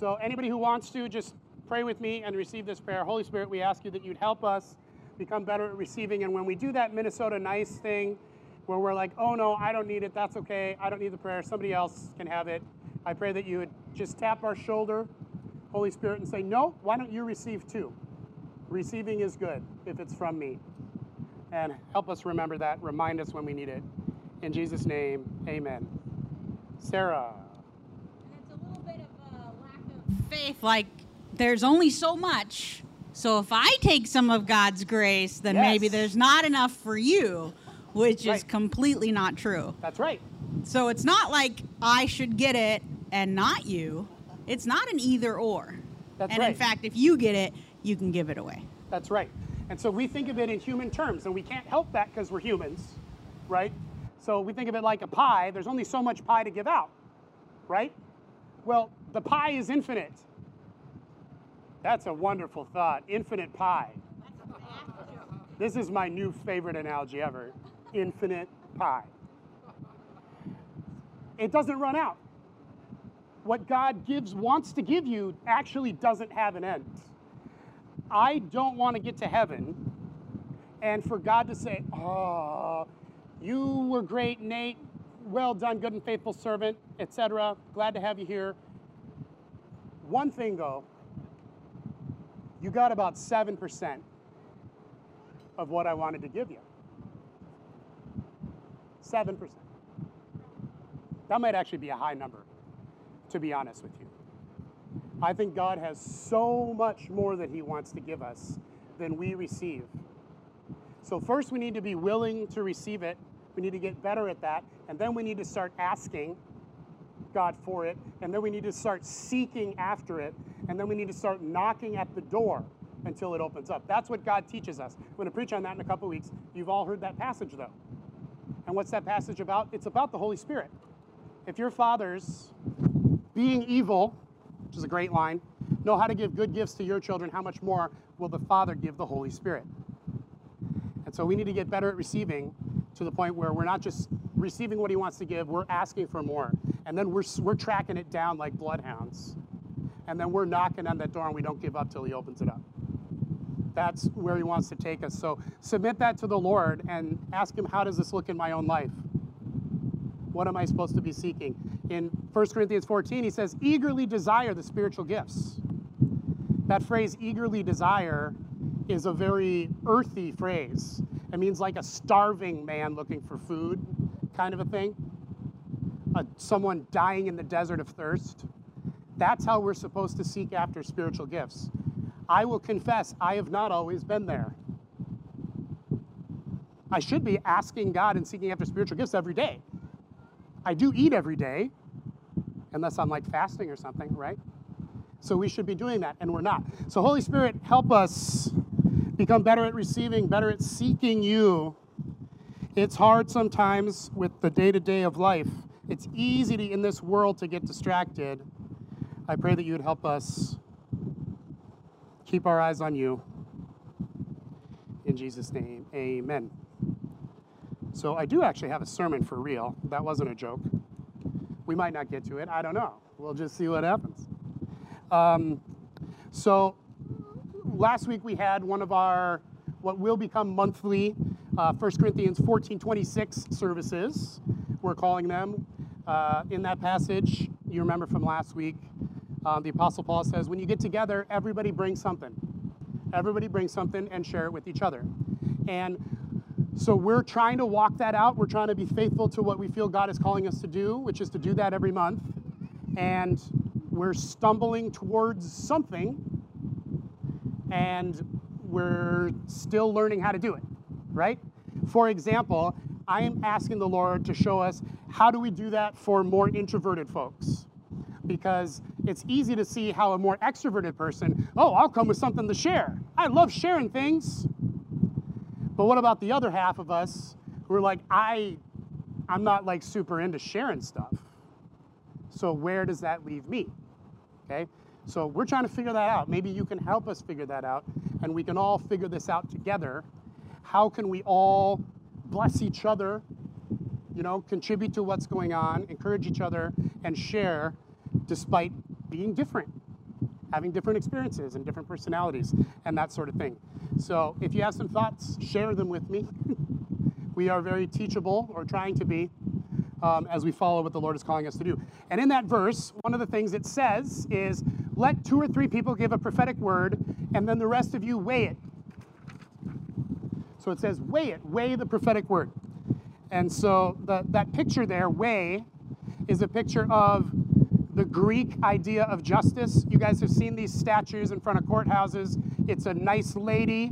So anybody who wants to, just pray with me and receive this prayer. Holy Spirit, we ask you that you'd help us become better at receiving. And when we do that Minnesota nice thing, where we're like, oh no, I don't need it, that's okay, I don't need the prayer, somebody else can have it. I pray that you would just tap our shoulder, Holy Spirit, and say, no, why don't you receive too? Receiving is good if it's from me. And help us remember that, remind us when we need it. In Jesus' name, amen. Sarah. It's a little bit of a lack of faith. Like there's only so much. So if I take some of God's grace, then maybe there's not enough for you, which is completely not true. That's right. So it's not like I should get it and not you. It's not an either or. That's and right. in fact, if you get it, you can give it away. That's right. And so we think of it in human terms, and we can't help that because we're humans, right? So we think of it like a pie. There's only so much pie to give out, right? Well, the pie is infinite. That's a wonderful thought. Infinite pie. This is my new favorite analogy ever. Infinite pie. It doesn't run out. What God gives wants to give you actually doesn't have an end. I don't want to get to heaven and for God to say, "Oh, you were great, Nate. Well done, good and faithful servant, etc. Glad to have you here." One thing though, you got about 7% of what I wanted to give you. 7%. That might actually be a high number, to be honest with you. I think God has so much more that He wants to give us than we receive. So, first, we need to be willing to receive it. We need to get better at that. And then we need to start asking God for it. And then we need to start seeking after it. And then we need to start knocking at the door until it opens up. That's what God teaches us. I'm going to preach on that in a couple weeks. You've all heard that passage, though. And what's that passage about? It's about the Holy Spirit. If your fathers, being evil, which is a great line, know how to give good gifts to your children, how much more will the Father give the Holy Spirit? And so we need to get better at receiving to the point where we're not just receiving what He wants to give, we're asking for more. And then we're, we're tracking it down like bloodhounds. And then we're knocking on that door and we don't give up till He opens it up. That's where He wants to take us. So submit that to the Lord and ask Him, how does this look in my own life? What am I supposed to be seeking? In 1 Corinthians 14, he says, eagerly desire the spiritual gifts. That phrase, eagerly desire, is a very earthy phrase. It means like a starving man looking for food, kind of a thing. Someone dying in the desert of thirst. That's how we're supposed to seek after spiritual gifts. I will confess, I have not always been there. I should be asking God and seeking after spiritual gifts every day. I do eat every day, unless I'm like fasting or something, right? So we should be doing that, and we're not. So, Holy Spirit, help us become better at receiving, better at seeking you. It's hard sometimes with the day to day of life. It's easy to, in this world to get distracted. I pray that you would help us keep our eyes on you. In Jesus' name, amen. So I do actually have a sermon for real. That wasn't a joke. We might not get to it. I don't know. We'll just see what happens. Um, so last week we had one of our what will become monthly uh, 1 Corinthians 14 26 services. We're calling them. Uh, in that passage, you remember from last week, uh, the Apostle Paul says, when you get together, everybody brings something. Everybody brings something and share it with each other. And so we're trying to walk that out. We're trying to be faithful to what we feel God is calling us to do, which is to do that every month. And we're stumbling towards something, and we're still learning how to do it, right? For example, I am asking the Lord to show us how do we do that for more introverted folks? Because it's easy to see how a more extroverted person, oh, I'll come with something to share. I love sharing things. But what about the other half of us who are like, I, I'm not like super into sharing stuff. So where does that leave me? Okay? So we're trying to figure that out. Maybe you can help us figure that out, and we can all figure this out together. How can we all bless each other, you know, contribute to what's going on, encourage each other, and share despite being different, having different experiences and different personalities, and that sort of thing. So if you have some thoughts, share them with me. <laughs> we are very teachable, or trying to be, um, as we follow what the Lord is calling us to do. And in that verse, one of the things it says is, let two or three people give a prophetic word, and then the rest of you weigh it. So it says, weigh it, weigh the prophetic word. And so the, that picture there, weigh, is a picture of the Greek idea of justice. You guys have seen these statues in front of courthouses. It's a nice lady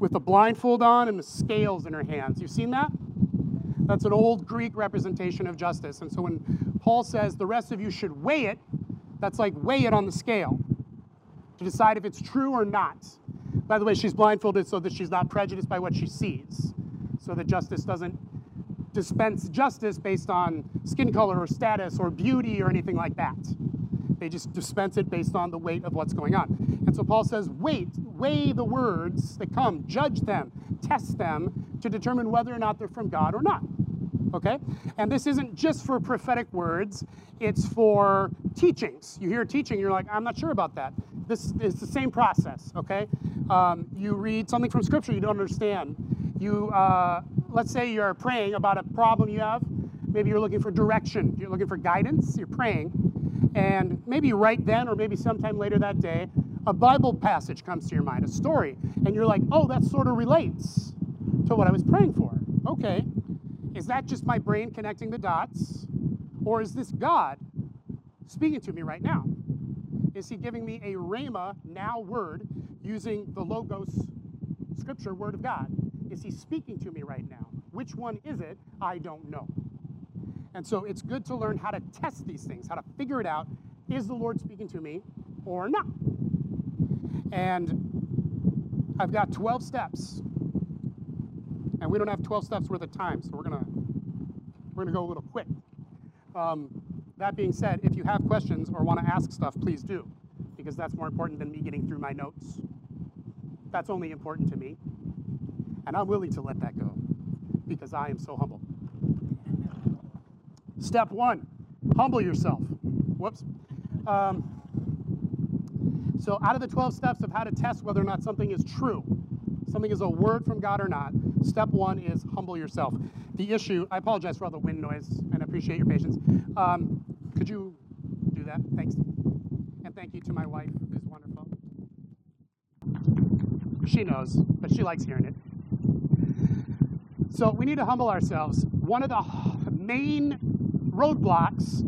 with a blindfold on and the scales in her hands. You've seen that? That's an old Greek representation of justice. And so when Paul says the rest of you should weigh it, that's like weigh it on the scale to decide if it's true or not. By the way, she's blindfolded so that she's not prejudiced by what she sees, so that justice doesn't dispense justice based on skin color or status or beauty or anything like that. They just dispense it based on the weight of what's going on. And so Paul says, wait, weigh the words that come, judge them, test them to determine whether or not they're from God or not. Okay? And this isn't just for prophetic words, it's for teachings. You hear a teaching, you're like, I'm not sure about that. This is the same process, okay? Um, you read something from Scripture you don't understand. You, uh, let's say you're praying about a problem you have. Maybe you're looking for direction, you're looking for guidance, you're praying. And maybe right then, or maybe sometime later that day, a Bible passage comes to your mind, a story, and you're like, oh, that sort of relates to what I was praying for. Okay. Is that just my brain connecting the dots? Or is this God speaking to me right now? Is he giving me a Rhema now word using the Logos scripture word of God? Is he speaking to me right now? Which one is it? I don't know. And so it's good to learn how to test these things, how to figure it out. Is the Lord speaking to me or not? And I've got 12 steps. And we don't have 12 steps worth of time, so we're gonna we're gonna go a little quick. Um, that being said, if you have questions or want to ask stuff, please do, because that's more important than me getting through my notes. That's only important to me. And I'm willing to let that go because I am so humble. Step one humble yourself. Whoops. Um, so, out of the 12 steps of how to test whether or not something is true, something is a word from God or not, step one is humble yourself. The issue, I apologize for all the wind noise and appreciate your patience. Um, could you do that? Thanks. And thank you to my wife, who's wonderful. She knows, but she likes hearing it. So we need to humble ourselves. One of the main roadblocks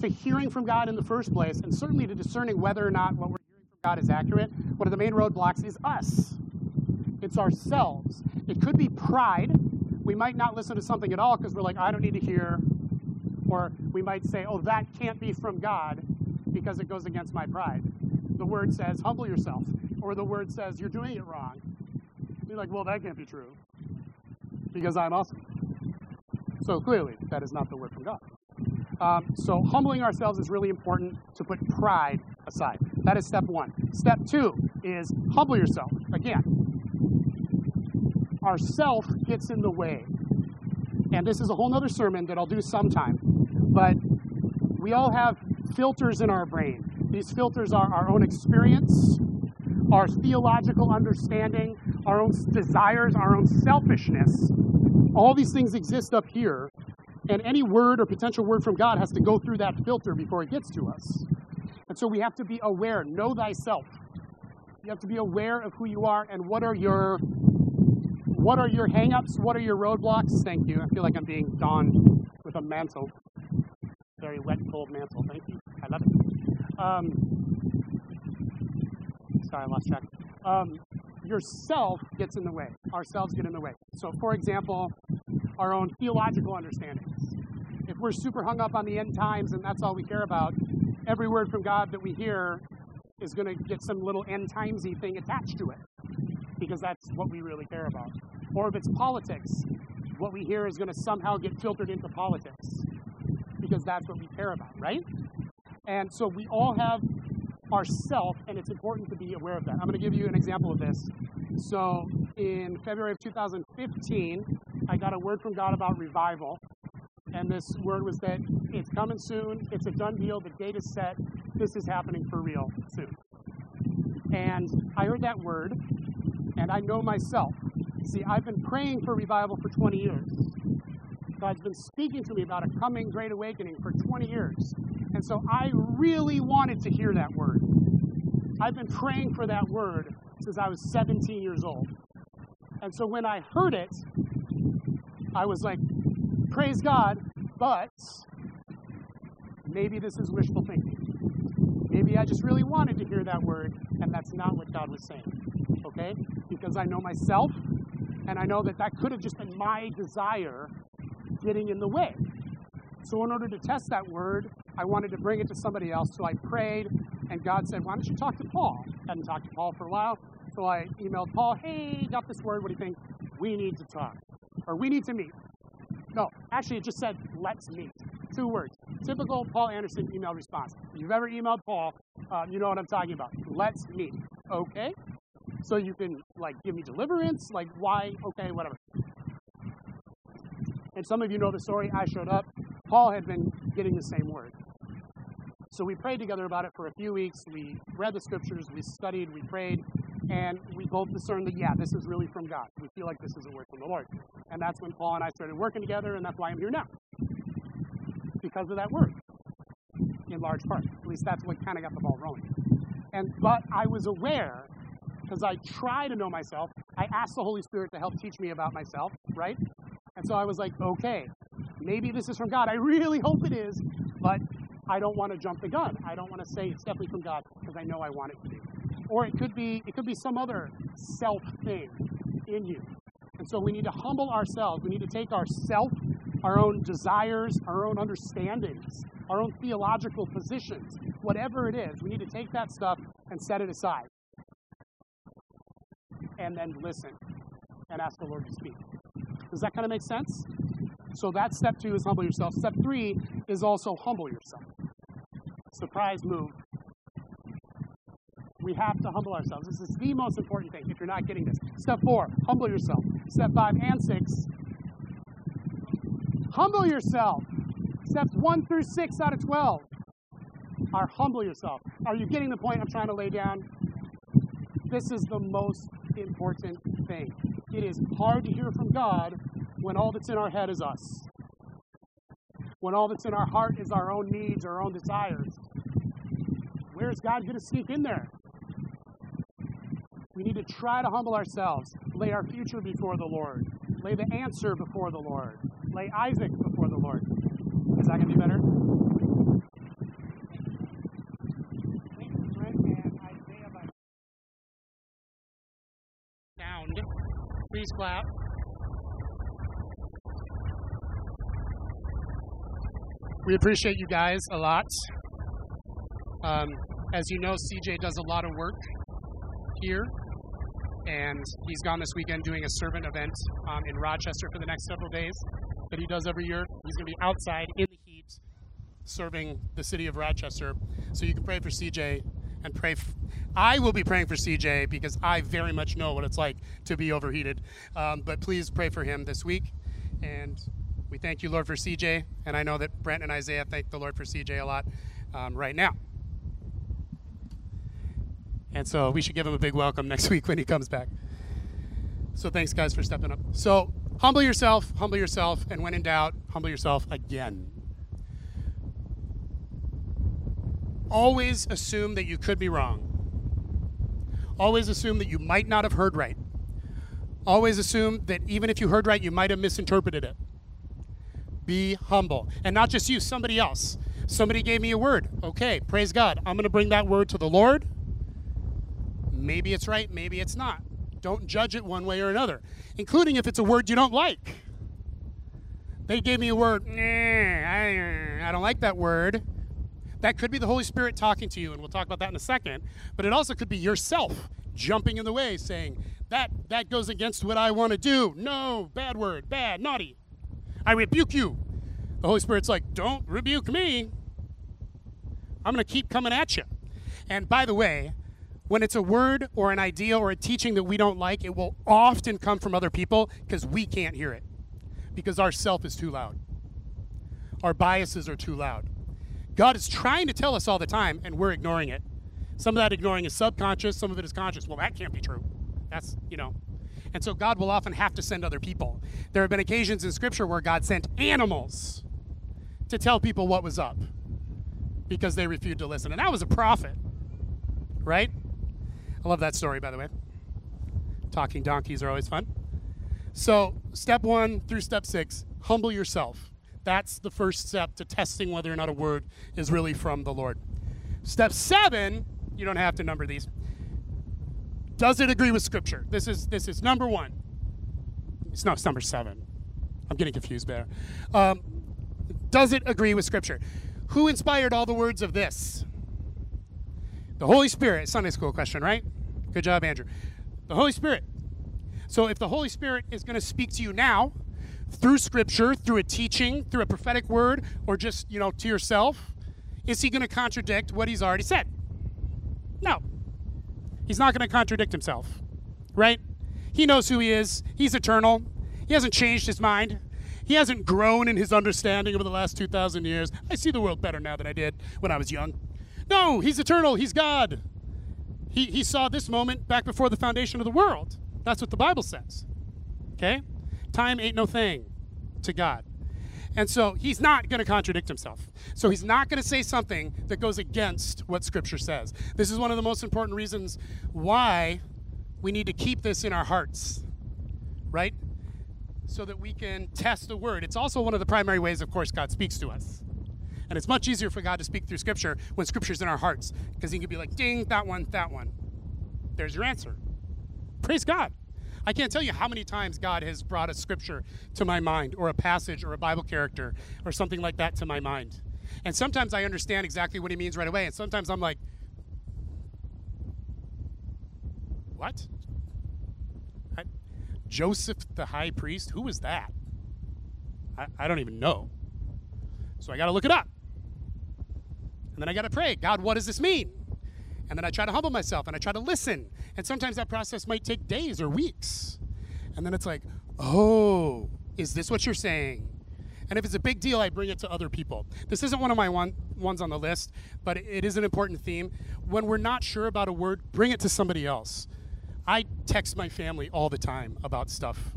to hearing from God in the first place, and certainly to discerning whether or not what we're hearing from God is accurate, one of the main roadblocks is us. It's ourselves. It could be pride. We might not listen to something at all because we're like, I don't need to hear. Or we might say, oh, that can't be from God because it goes against my pride. The word says, humble yourself. Or the word says, you're doing it wrong. You're like, well, that can't be true because I'm awesome. So clearly, that is not the word from God. Um, so humbling ourselves is really important to put pride aside. That is step one. Step two is humble yourself. Again, our self gets in the way. And this is a whole other sermon that I'll do sometime. But we all have filters in our brain. These filters are our own experience, our theological understanding, our own desires, our own selfishness. All these things exist up here, and any word or potential word from God has to go through that filter before it gets to us. And so we have to be aware, know thyself. You have to be aware of who you are and what are your what are your hangups? What are your roadblocks? Thank you. I feel like I'm being donned with a mantle. Very wet, cold mantle. Thank you. I love it. Um, sorry, I lost track. Um, yourself gets in the way. Ourselves get in the way. So, for example, our own theological understandings. If we're super hung up on the end times and that's all we care about, every word from God that we hear is going to get some little end timesy thing attached to it because that's what we really care about. Or if it's politics, what we hear is going to somehow get filtered into politics because that's what we care about, right? And so we all have ourself, and it's important to be aware of that. I'm going to give you an example of this. So in February of 2015, I got a word from God about revival. And this word was that it's coming soon, it's a done deal, the date is set, this is happening for real soon. And I heard that word, and I know myself. See, I've been praying for revival for 20 years. God's been speaking to me about a coming great awakening for 20 years. And so I really wanted to hear that word. I've been praying for that word since I was 17 years old. And so when I heard it, I was like, praise God, but maybe this is wishful thinking. Maybe I just really wanted to hear that word, and that's not what God was saying. Okay? Because I know myself, and I know that that could have just been my desire getting in the way. So, in order to test that word, I wanted to bring it to somebody else. So I prayed, and God said, Why don't you talk to Paul? Hadn't talked to Paul for a while. So I emailed Paul, Hey, got this word. What do you think? We need to talk. Or we need to meet. No, actually, it just said, Let's meet. Two words. Typical Paul Anderson email response. If you've ever emailed Paul, uh, you know what I'm talking about. Let's meet. Okay? So you can, like, give me deliverance? Like, why? Okay, whatever. And some of you know the story. I showed up. Paul had been getting the same word. So we prayed together about it for a few weeks. We read the scriptures, we studied, we prayed, and we both discerned that, yeah, this is really from God. We feel like this is a word from the Lord. And that's when Paul and I started working together, and that's why I'm here now. Because of that word. in large part. At least that's what kind of got the ball rolling. And but I was aware because I try to know myself. I asked the Holy Spirit to help teach me about myself, right? And so I was like, okay, maybe this is from God. I really hope it is, but I don't want to jump the gun. I don't want to say it's definitely from God because I know I want it to be. Or it could be it could be some other self thing in you. And so we need to humble ourselves. We need to take our self, our own desires, our own understandings, our own theological positions, whatever it is, we need to take that stuff and set it aside. And then listen and ask the Lord to speak. Does that kind of make sense? So that's step two is humble yourself. Step three is also humble yourself. Surprise move. We have to humble ourselves. This is the most important thing if you're not getting this. Step four, humble yourself. Step five and six, humble yourself. Steps one through six out of 12 are humble yourself. Are you getting the point I'm trying to lay down? This is the most important thing. It is hard to hear from God when all that's in our head is us. When all that's in our heart is our own needs, our own desires. Where is God going to sneak in there? We need to try to humble ourselves, lay our future before the Lord, lay the answer before the Lord, lay Isaac before the Lord. Is that going to be better? Sound. Please clap. We appreciate you guys a lot. Um, as you know, CJ does a lot of work here, and he's gone this weekend doing a servant event um, in Rochester for the next several days that he does every year. He's going to be outside in the heat serving the city of Rochester. So you can pray for CJ and pray. F- I will be praying for CJ because I very much know what it's like to be overheated. Um, but please pray for him this week. And we thank you, Lord, for CJ. And I know that Brent and Isaiah thank the Lord for CJ a lot um, right now. And so we should give him a big welcome next <laughs> week when he comes back. So thanks, guys, for stepping up. So humble yourself, humble yourself, and when in doubt, humble yourself again. Always assume that you could be wrong. Always assume that you might not have heard right. Always assume that even if you heard right, you might have misinterpreted it. Be humble. And not just you, somebody else. Somebody gave me a word. Okay, praise God. I'm going to bring that word to the Lord. Maybe it's right, maybe it's not. Don't judge it one way or another, including if it's a word you don't like. They gave me a word, I don't like that word. That could be the Holy Spirit talking to you, and we'll talk about that in a second. But it also could be yourself jumping in the way, saying, that, that goes against what I want to do. No, bad word, bad, naughty. I rebuke you. The Holy Spirit's like, don't rebuke me. I'm going to keep coming at you. And by the way, when it's a word or an idea or a teaching that we don't like, it will often come from other people because we can't hear it because our self is too loud. Our biases are too loud. God is trying to tell us all the time, and we're ignoring it. Some of that ignoring is subconscious, some of it is conscious. Well, that can't be true. That's, you know. And so God will often have to send other people. There have been occasions in Scripture where God sent animals to tell people what was up because they refused to listen. And that was a prophet, right? I love that story, by the way. Talking donkeys are always fun. So, step one through step six humble yourself. That's the first step to testing whether or not a word is really from the Lord. Step seven, you don't have to number these. Does it agree with Scripture? This is this is number one. It's no, it's number seven. I'm getting confused there. Um, does it agree with Scripture? Who inspired all the words of this? The Holy Spirit. Sunday school question, right? Good job, Andrew. The Holy Spirit. So if the Holy Spirit is going to speak to you now through scripture, through a teaching, through a prophetic word, or just, you know, to yourself, is he going to contradict what he's already said? No. He's not going to contradict himself, right? He knows who he is. He's eternal. He hasn't changed his mind. He hasn't grown in his understanding over the last 2,000 years. I see the world better now than I did when I was young. No, he's eternal. He's God. He, he saw this moment back before the foundation of the world. That's what the Bible says. Okay? Time ain't no thing to God. And so he's not going to contradict himself. So he's not going to say something that goes against what Scripture says. This is one of the most important reasons why we need to keep this in our hearts, right? So that we can test the Word. It's also one of the primary ways, of course, God speaks to us. And it's much easier for God to speak through Scripture when Scripture's in our hearts, because He can be like, ding, that one, that one. There's your answer. Praise God. I can't tell you how many times God has brought a scripture to my mind, or a passage, or a Bible character, or something like that to my mind. And sometimes I understand exactly what He means right away, and sometimes I'm like, what? I, Joseph the high priest? Who was that? I, I don't even know. So I got to look it up. And then I got to pray God, what does this mean? And then I try to humble myself and I try to listen. And sometimes that process might take days or weeks. And then it's like, oh, is this what you're saying? And if it's a big deal, I bring it to other people. This isn't one of my one, ones on the list, but it is an important theme. When we're not sure about a word, bring it to somebody else. I text my family all the time about stuff.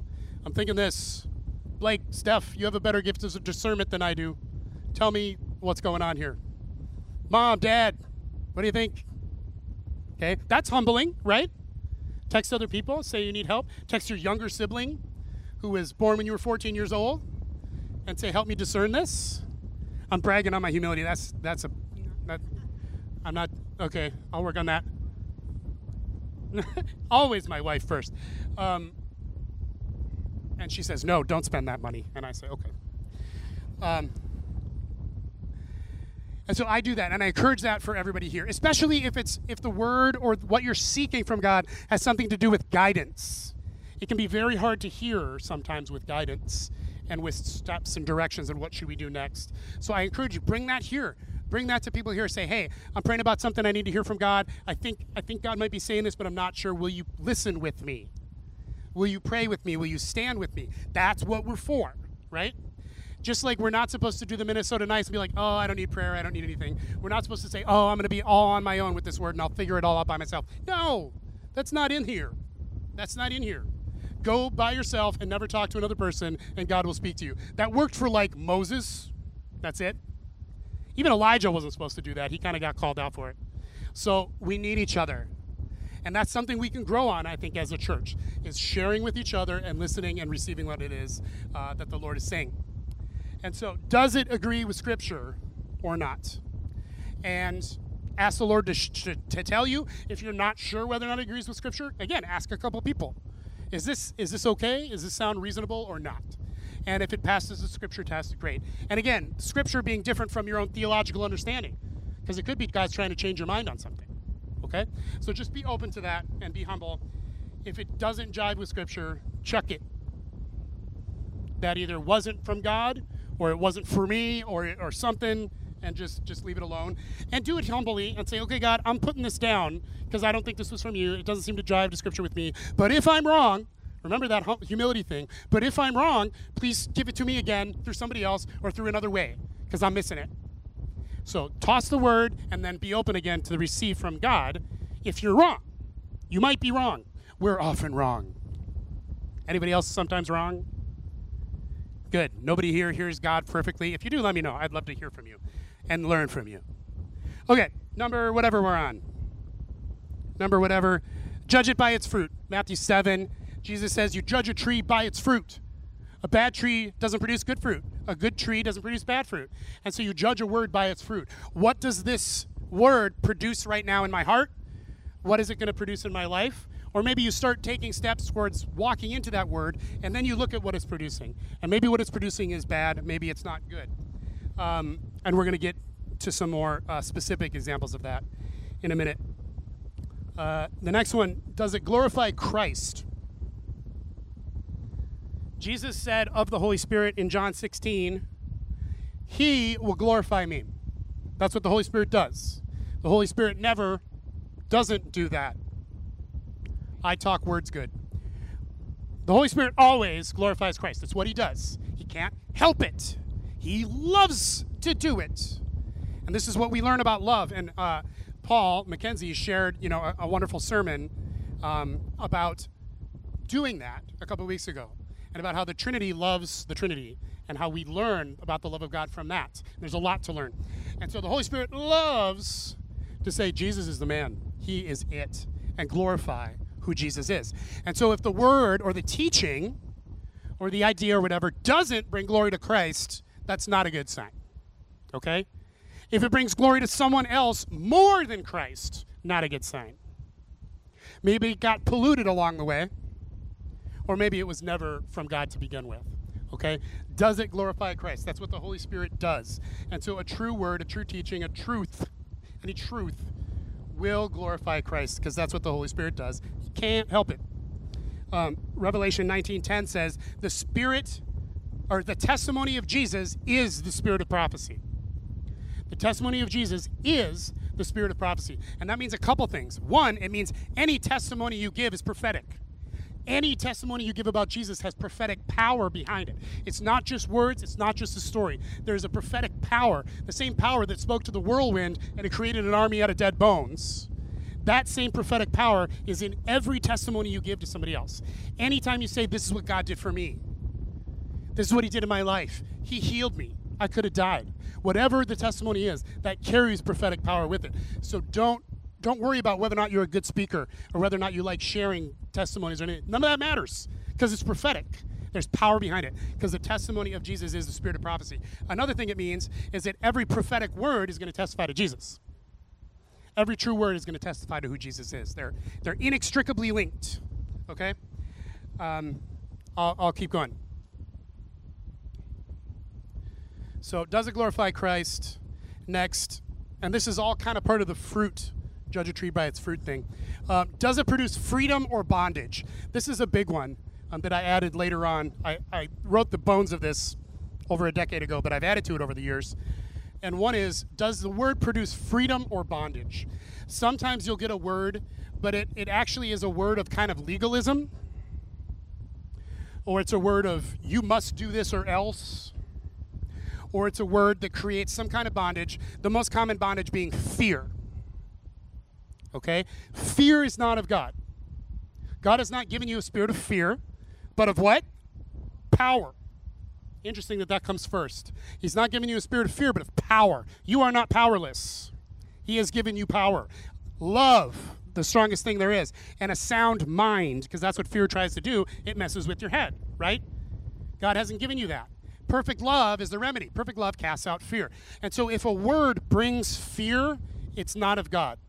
I'm thinking this Blake, Steph, you have a better gift of discernment than I do. Tell me what's going on here. Mom, Dad, what do you think? Okay, that's humbling, right? Text other people, say you need help. Text your younger sibling who was born when you were 14 years old and say, help me discern this. I'm bragging on my humility. That's, that's a, that, I'm not, okay, I'll work on that. <laughs> Always my wife first. Um, and she says, no, don't spend that money. And I say, okay. Um, and so I do that, and I encourage that for everybody here, especially if it's if the word or what you're seeking from God has something to do with guidance. It can be very hard to hear sometimes with guidance and with steps and directions and what should we do next. So I encourage you bring that here. Bring that to people here. Say, "Hey, I'm praying about something I need to hear from God. I think I think God might be saying this, but I'm not sure. Will you listen with me? Will you pray with me? Will you stand with me?" That's what we're for, right? Just like we're not supposed to do the Minnesota Nice and be like, oh, I don't need prayer, I don't need anything. We're not supposed to say, oh, I'm going to be all on my own with this word and I'll figure it all out by myself. No, that's not in here. That's not in here. Go by yourself and never talk to another person, and God will speak to you. That worked for like Moses. That's it. Even Elijah wasn't supposed to do that. He kind of got called out for it. So we need each other. And that's something we can grow on, I think, as a church, is sharing with each other and listening and receiving what it is uh, that the Lord is saying. And so, does it agree with Scripture or not? And ask the Lord to, sh- to, tell you if you're not sure whether or not it agrees with Scripture. Again, ask a couple people. Is this is this okay? Is this sound reasonable or not? And if it passes the Scripture test, great. And again, Scripture being different from your own theological understanding, because it could be God's trying to change your mind on something. Okay, so just be open to that and be humble. If it doesn't jive with Scripture, chuck it. That either wasn't from God or it wasn't for me or, or something and just just leave it alone. And do it humbly and say okay god i'm putting this down because i don't think this was from you. It doesn't seem to jive to scripture with me. But if i'm wrong remember that hum- humility thing but if i'm wrong please give it to me again through somebody else or through another way because i'm missing it. So toss the word and then be open again to receive from god if you're wrong. You might be wrong. We're often wrong. Anybody else sometimes wrong Good. Nobody here hears God perfectly. If you do, let me know. I'd love to hear from you and learn from you. Okay, number whatever we're on. Number whatever. Judge it by its fruit. Matthew 7, Jesus says, You judge a tree by its fruit. A bad tree doesn't produce good fruit. A good tree doesn't produce bad fruit. And so you judge a word by its fruit. What does this word produce right now in my heart? What is it going to produce in my life? Or maybe you start taking steps towards walking into that word, and then you look at what it's producing. And maybe what it's producing is bad, maybe it's not good. Um, and we're going to get to some more uh, specific examples of that in a minute. Uh, the next one does it glorify Christ? Jesus said of the Holy Spirit in John 16, He will glorify me. That's what the Holy Spirit does. The Holy Spirit never doesn't do that. I talk words good. The Holy Spirit always glorifies Christ. That's what he does. He can't help it. He loves to do it. And this is what we learn about love. And uh, Paul Mackenzie shared, you know, a, a wonderful sermon um, about doing that a couple weeks ago. and about how the Trinity loves the Trinity and how we learn about the love of God from that. There's a lot to learn. And so the Holy Spirit loves to say Jesus is the man, He is it, and glorify who Jesus is. And so if the word or the teaching or the idea or whatever doesn't bring glory to Christ, that's not a good sign. Okay? If it brings glory to someone else more than Christ, not a good sign. Maybe it got polluted along the way, or maybe it was never from God to begin with. Okay? Does it glorify Christ? That's what the Holy Spirit does. And so a true word, a true teaching, a truth, any truth will glorify Christ because that's what the Holy Spirit does. He can't help it. Um, Revelation 19:10 says, "The Spirit or the testimony of Jesus is the spirit of prophecy." The testimony of Jesus is the spirit of prophecy. And that means a couple things. One, it means any testimony you give is prophetic. Any testimony you give about Jesus has prophetic power behind it. It's not just words, it's not just a story. There's a prophetic power, the same power that spoke to the whirlwind and it created an army out of dead bones. That same prophetic power is in every testimony you give to somebody else. Anytime you say, This is what God did for me, this is what He did in my life, He healed me, I could have died. Whatever the testimony is, that carries prophetic power with it. So don't don't worry about whether or not you're a good speaker or whether or not you like sharing testimonies or anything. None of that matters because it's prophetic. There's power behind it because the testimony of Jesus is the spirit of prophecy. Another thing it means is that every prophetic word is going to testify to Jesus. Every true word is going to testify to who Jesus is. They're they're inextricably linked. Okay, um, I'll, I'll keep going. So, does it glorify Christ? Next, and this is all kind of part of the fruit, judge a tree by its fruit thing. Uh, does it produce freedom or bondage? This is a big one um, that I added later on. I, I wrote the bones of this over a decade ago, but I've added to it over the years. And one is Does the word produce freedom or bondage? Sometimes you'll get a word, but it, it actually is a word of kind of legalism, or it's a word of you must do this or else or it's a word that creates some kind of bondage, the most common bondage being fear. Okay? Fear is not of God. God has not given you a spirit of fear, but of what? Power. Interesting that that comes first. He's not giving you a spirit of fear, but of power. You are not powerless. He has given you power. Love, the strongest thing there is, and a sound mind, because that's what fear tries to do. It messes with your head, right? God hasn't given you that. Perfect love is the remedy. Perfect love casts out fear. And so if a word brings fear, it's not of God.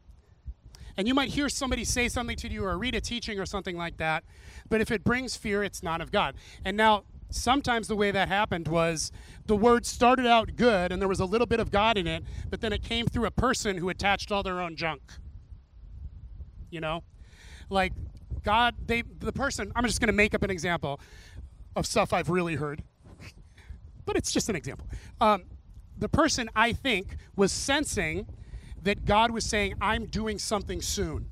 And you might hear somebody say something to you or read a teaching or something like that, but if it brings fear, it's not of God. And now, sometimes the way that happened was the word started out good and there was a little bit of God in it, but then it came through a person who attached all their own junk. You know? Like, God, they, the person, I'm just going to make up an example of stuff I've really heard <laughs> but it's just an example. Um, the person, I think, was sensing that God was saying, I'm doing something soon.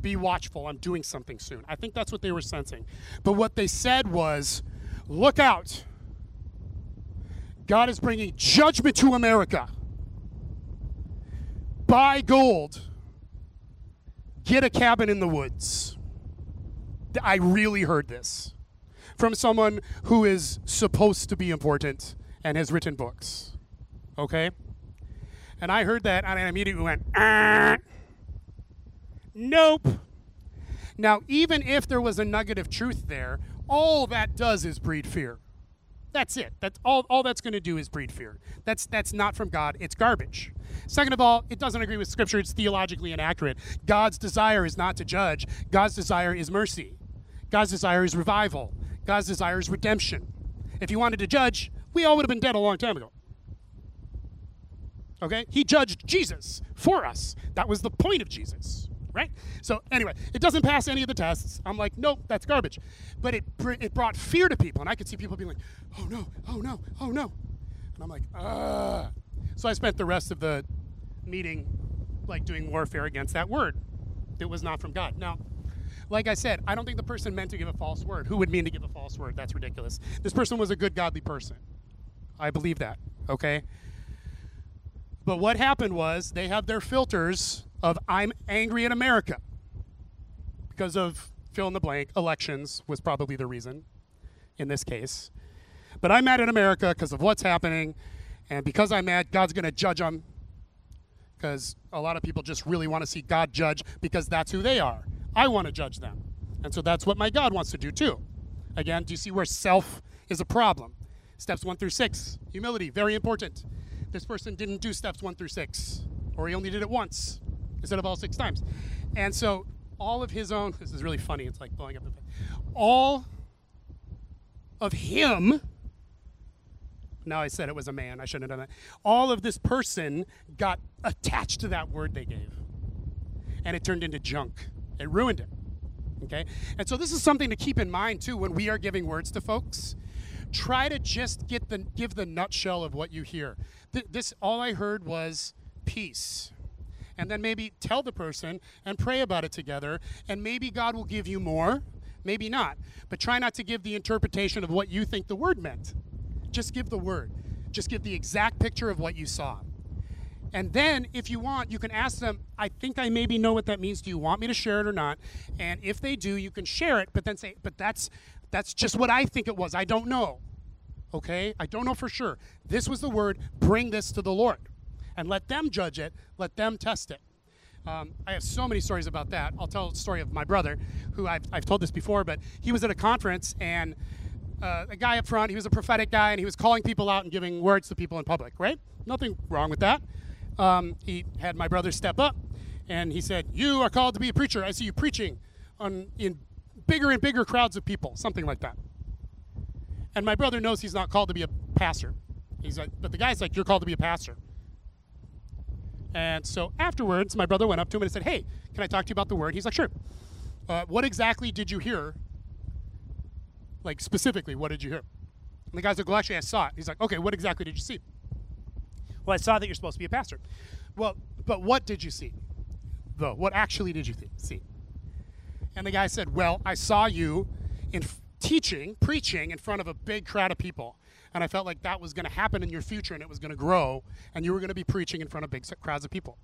Be watchful, I'm doing something soon. I think that's what they were sensing. But what they said was, Look out. God is bringing judgment to America. Buy gold. Get a cabin in the woods. I really heard this from someone who is supposed to be important and has written books. Okay? And I heard that and I immediately went, ah, nope. Now, even if there was a nugget of truth there, all that does is breed fear. That's it. That's all, all that's going to do is breed fear. That's that's not from God. It's garbage. Second of all, it doesn't agree with Scripture. It's theologically inaccurate. God's desire is not to judge. God's desire is mercy. God's desire is revival. God's desire is redemption. If he wanted to judge, we all would have been dead a long time ago. Okay? He judged Jesus for us. That was the point of Jesus, right? So, anyway, it doesn't pass any of the tests. I'm like, nope, that's garbage. But it, it brought fear to people. And I could see people being like, oh no, oh no, oh no. And I'm like, ah. So I spent the rest of the meeting like doing warfare against that word. It was not from God. Now, like I said, I don't think the person meant to give a false word. Who would mean to give a false word? That's ridiculous. This person was a good, godly person. I believe that, okay? But what happened was they have their filters of I'm angry at America because of fill in the blank, elections was probably the reason. in this case. But I'm mad at America because of what's happening. And because I'm mad, God's going to judge them. Because a lot of people just really want to see God judge because that's who they are. I want to judge them. And so that's what my God wants to do too. Again, do you see where self is a problem? Steps one through six, humility, very important. This person didn't do steps one through six, or he only did it once instead of all six times. And so all of his own, <laughs> this is really funny, it's like blowing up the all of him, now I said it was a man, I shouldn't have done that. All of this person got attached to that word they gave. And it turned into junk. It ruined it. Okay? And so this is something to keep in mind too when we are giving words to folks. Try to just get the give the nutshell of what you hear. Th- this all I heard was peace. And then maybe tell the person and pray about it together and maybe God will give you more, maybe not. But try not to give the interpretation of what you think the word meant. Just give the word. Just give the exact picture of what you saw. And then, if you want, you can ask them, I think I maybe know what that means. Do you want me to share it or not? And if they do, you can share it, but then say, but that's that's just what I think it was. I don't know. Okay? I don't know for sure. This was the word, bring this to the Lord. And let them judge it, let them test it. Um, I have so many stories about that. I'll tell a story of my brother, who I've, I've told this before, but he was at a conference and uh, a guy up front, he was a prophetic guy, and he was calling people out and giving words to people in public, right? Nothing wrong with that. Um, he had my brother step up, and he said, "You are called to be a preacher. I see you preaching on in bigger and bigger crowds of people, something like that." And my brother knows he's not called to be a pastor. He's like, but the guy's like, "You're called to be a pastor." And so afterwards, my brother went up to him and said, "Hey, can I talk to you about the word?" He's like, "Sure." Uh, what exactly did you hear? Like specifically, what did you hear? And the guy's like, "Well, actually, I saw it." He's like, "Okay, what exactly did you see?" Well, I saw that you're supposed to be a pastor. Well, but what did you see? Though, what actually did you th- see? And the guy said, Well, I saw you in f- teaching, preaching in front of a big crowd of people. And I felt like that was going to happen in your future and it was going to grow, and you were going to be preaching in front of big crowds of people.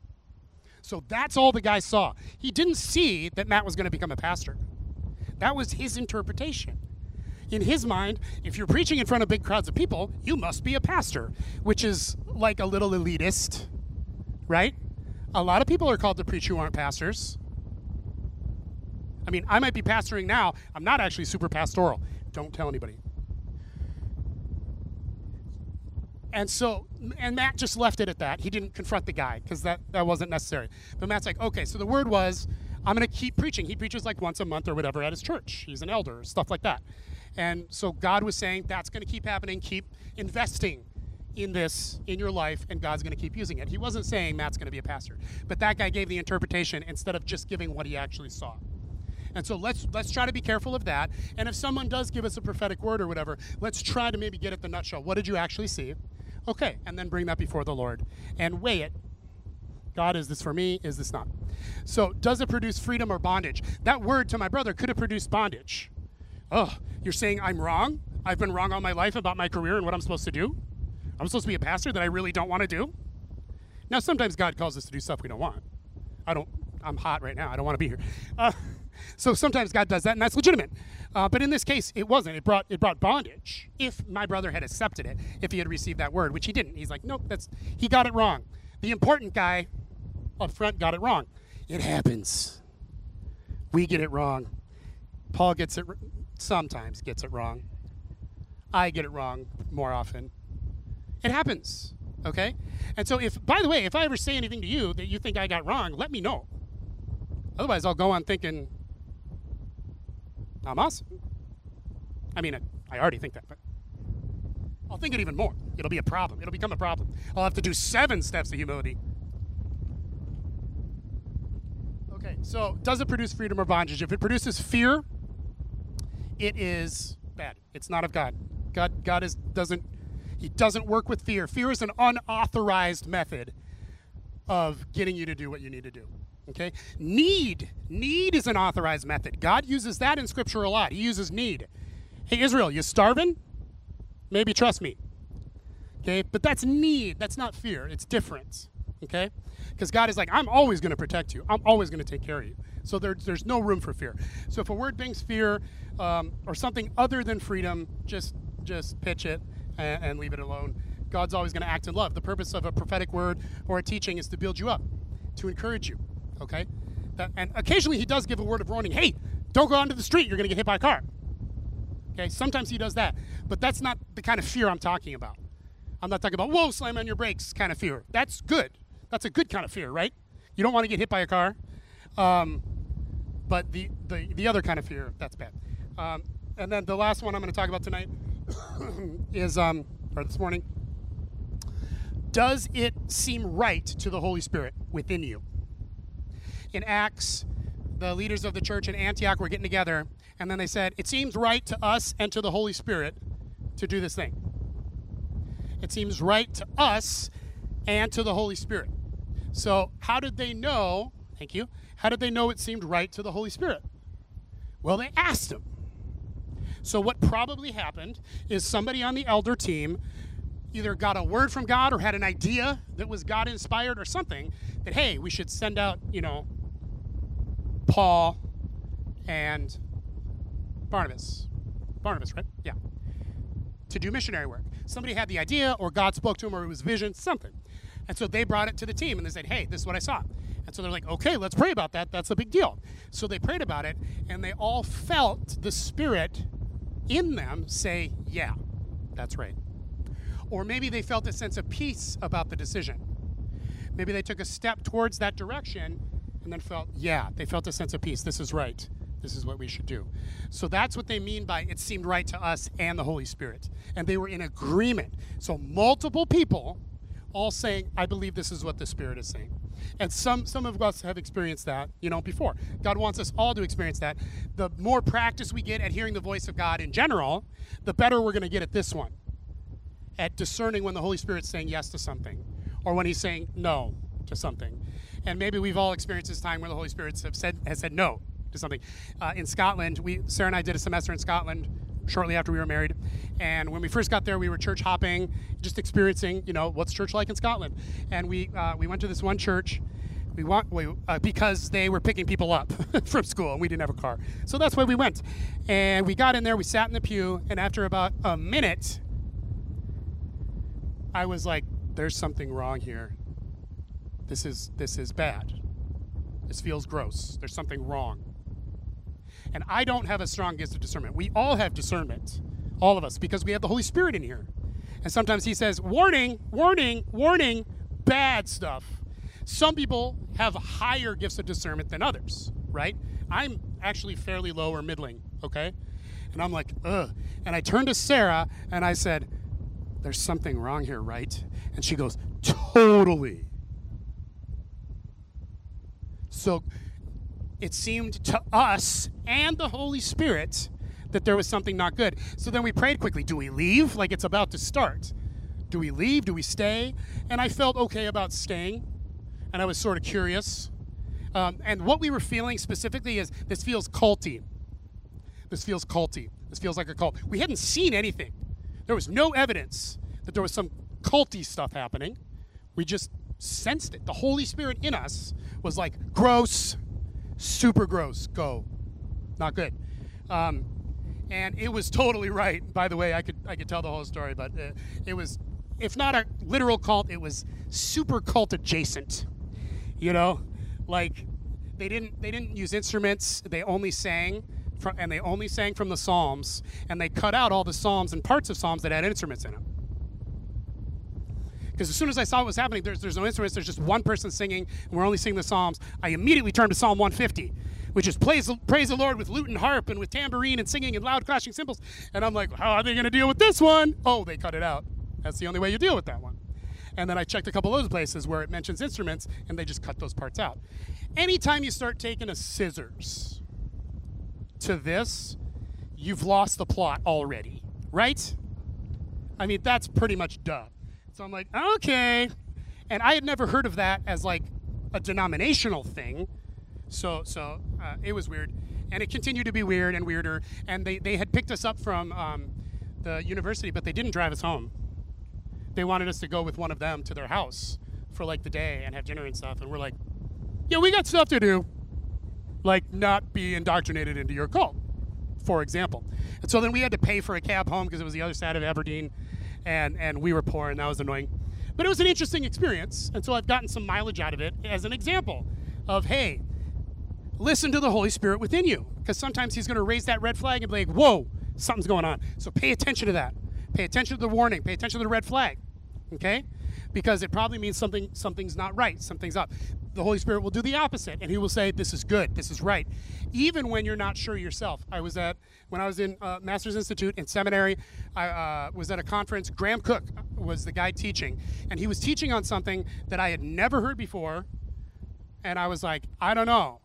So that's all the guy saw. He didn't see that Matt was going to become a pastor. That was his interpretation. In his mind, if you're preaching in front of big crowds of people, you must be a pastor, which is like a little elitist, right? A lot of people are called to preach who aren't pastors. I mean, I might be pastoring now. I'm not actually super pastoral. Don't tell anybody. And so, and Matt just left it at that. He didn't confront the guy because that, that wasn't necessary. But Matt's like, okay, so the word was, I'm going to keep preaching. He preaches like once a month or whatever at his church. He's an elder, stuff like that. And so God was saying, that's going to keep happening. Keep investing in this in your life, and God's going to keep using it. He wasn't saying Matt's going to be a pastor, but that guy gave the interpretation instead of just giving what he actually saw. And so let's let's try to be careful of that. And if someone does give us a prophetic word or whatever, let's try to maybe get at the nutshell. What did you actually see? Okay, and then bring that before the Lord and weigh it. God, is this for me? Is this not? So, does it produce freedom or bondage? That word to my brother could have produced bondage. Oh, you're saying I'm wrong? I've been wrong all my life about my career and what I'm supposed to do? I'm supposed to be a pastor that I really don't want to do? Now, sometimes God calls us to do stuff we don't want. I don't, I'm hot right now. I don't want to be here. Uh, so sometimes God does that, and that's legitimate. Uh, but in this case, it wasn't. It brought it brought bondage. If my brother had accepted it, if he had received that word, which he didn't, he's like, nope, that's he got it wrong. The important guy up front got it wrong. It happens. We get it wrong. Paul gets it sometimes gets it wrong. I get it wrong more often. It happens. Okay? And so if by the way, if I ever say anything to you that you think I got wrong, let me know. Otherwise I'll go on thinking I'm awesome. I mean, I, I already think that, but I'll think it even more. It'll be a problem. It'll become a problem. I'll have to do seven steps of humility. Okay, so does it produce freedom or bondage? If it produces fear, it is bad. It's not of God. God, God is doesn't he doesn't work with fear. Fear is an unauthorized method of getting you to do what you need to do. Okay? Need. Need is an authorized method. God uses that in scripture a lot. He uses need. Hey Israel, you starving? Maybe trust me. Okay? But that's need. That's not fear. It's difference. Okay? Because God is like, I'm always going to protect you. I'm always going to take care of you. So there, there's no room for fear. So if a word brings fear um, or something other than freedom, just just pitch it and, and leave it alone. God's always going to act in love. The purpose of a prophetic word or a teaching is to build you up, to encourage you. Okay? That, and occasionally he does give a word of warning. Hey, don't go onto the street. You're going to get hit by a car. Okay? Sometimes he does that. But that's not the kind of fear I'm talking about. I'm not talking about, whoa, slam on your brakes kind of fear. That's good. That's a good kind of fear, right? You don't want to get hit by a car. Um, but the, the, the other kind of fear, that's bad. Um, and then the last one I'm going to talk about tonight <coughs> is, um, or this morning, does it seem right to the Holy Spirit within you? In Acts, the leaders of the church in Antioch were getting together, and then they said, It seems right to us and to the Holy Spirit to do this thing. It seems right to us and to the Holy Spirit. So, how did they know? Thank you. How did they know it seemed right to the Holy Spirit? Well, they asked him. So, what probably happened is somebody on the elder team either got a word from God or had an idea that was God inspired or something that, hey, we should send out, you know, Paul and Barnabas. Barnabas, right? Yeah. To do missionary work. Somebody had the idea, or God spoke to him, or it was vision, something. And so they brought it to the team and they said, hey, this is what I saw. And so they're like, okay, let's pray about that. That's a big deal. So they prayed about it, and they all felt the Spirit in them say, yeah, that's right. Or maybe they felt a sense of peace about the decision. Maybe they took a step towards that direction and then felt, yeah, they felt a sense of peace. This is right. This is what we should do. So that's what they mean by it seemed right to us and the Holy Spirit. And they were in agreement. So multiple people all saying, I believe this is what the Spirit is saying. And some some of us have experienced that, you know, before. God wants us all to experience that. The more practice we get at hearing the voice of God in general, the better we're going to get at this one. At discerning when the Holy Spirit's saying yes to something or when he's saying no to something. And maybe we've all experienced this time where the Holy Spirit have said, has said no to something. Uh, in Scotland, we Sarah and I did a semester in Scotland shortly after we were married. And when we first got there, we were church hopping, just experiencing, you know, what's church like in Scotland. And we uh, we went to this one church. We want we, uh, because they were picking people up <laughs> from school, and we didn't have a car, so that's why we went. And we got in there, we sat in the pew, and after about a minute, I was like, "There's something wrong here. This is this is bad. This feels gross. There's something wrong." And I don't have a strong gift of discernment. We all have discernment, all of us, because we have the Holy Spirit in here. And sometimes He says, warning, warning, warning, bad stuff. Some people have higher gifts of discernment than others, right? I'm actually fairly low or middling, okay? And I'm like, ugh. And I turned to Sarah and I said, there's something wrong here, right? And she goes, totally. So it seemed to us and the Holy Spirit that there was something not good. So then we prayed quickly do we leave? Like it's about to start. Do we leave? Do we stay? And I felt okay about staying. And I was sort of curious. Um, and what we were feeling specifically is this feels culty. This feels culty. This feels like a cult. We hadn't seen anything. There was no evidence that there was some culty stuff happening. We just sensed it. The Holy Spirit in us was like, gross, super gross, go. Not good. Um, and it was totally right. By the way, I could I could tell the whole story, but uh, it was, if not a literal cult, it was super cult adjacent. You know, like they didn't they didn't use instruments. They only sang. From, and they only sang from the Psalms, and they cut out all the Psalms and parts of Psalms that had instruments in them. Because as soon as I saw what was happening, there's, there's no instruments, there's just one person singing, and we're only singing the Psalms. I immediately turned to Psalm 150, which is praise, praise the Lord with lute and harp and with tambourine and singing and loud clashing cymbals. And I'm like, how are they going to deal with this one? Oh, they cut it out. That's the only way you deal with that one. And then I checked a couple of those places where it mentions instruments, and they just cut those parts out. Anytime you start taking a scissors to this, you've lost the plot already, right? I mean, that's pretty much duh. So I'm like, okay. And I had never heard of that as like a denominational thing. So, so uh, it was weird. And it continued to be weird and weirder. And they, they had picked us up from um, the university, but they didn't drive us home. They wanted us to go with one of them to their house for like the day and have dinner and stuff, and we're like, yeah, we got stuff to do, like not be indoctrinated into your cult, for example. And so then we had to pay for a cab home because it was the other side of Aberdeen, and and we were poor, and that was annoying. But it was an interesting experience, and so I've gotten some mileage out of it as an example of hey, listen to the Holy Spirit within you, because sometimes He's going to raise that red flag and be like, whoa, something's going on. So pay attention to that. Pay attention to the warning. Pay attention to the red flag. Okay? Because it probably means something something's not right. Something's up. The Holy Spirit will do the opposite, and He will say, "This is good. This is right," even when you're not sure yourself. I was at when I was in uh, Masters Institute in seminary. I uh, was at a conference. Graham Cooke was the guy teaching, and he was teaching on something that I had never heard before, and I was like, "I don't know.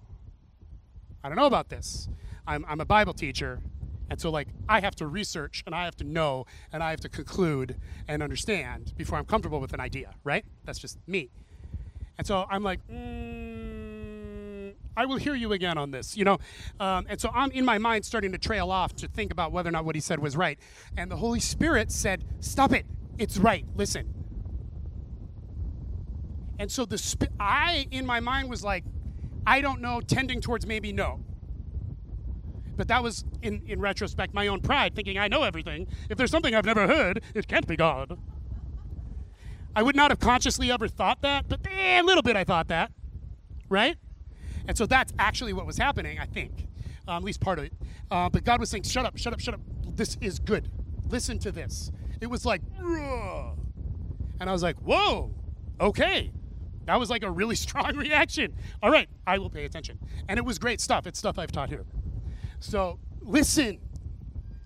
I don't know about this. I'm, I'm a Bible teacher, and so, like, I have to research and I have to know and I have to conclude and understand before I'm comfortable with an idea, right? That's just me. And so I'm like, mm, I will hear you again on this, you know? Um, and so I'm in my mind starting to trail off to think about whether or not what he said was right. And the Holy Spirit said, Stop it. It's right. Listen. And so the sp- I, in my mind, was like, I don't know, tending towards maybe no. But that was, in, in retrospect, my own pride, thinking I know everything. If there's something I've never heard, it can't be God. I would not have consciously ever thought that, but eh, a little bit I thought that, right? And so that's actually what was happening, I think, um, at least part of it. Uh, but God was saying, shut up, shut up, shut up. This is good. Listen to this. It was like, "Ugh." and I was like, whoa, okay. That was like a really <laughs> strong reaction. All right, I will pay attention. And it was great stuff. It's stuff I've taught here. So listen.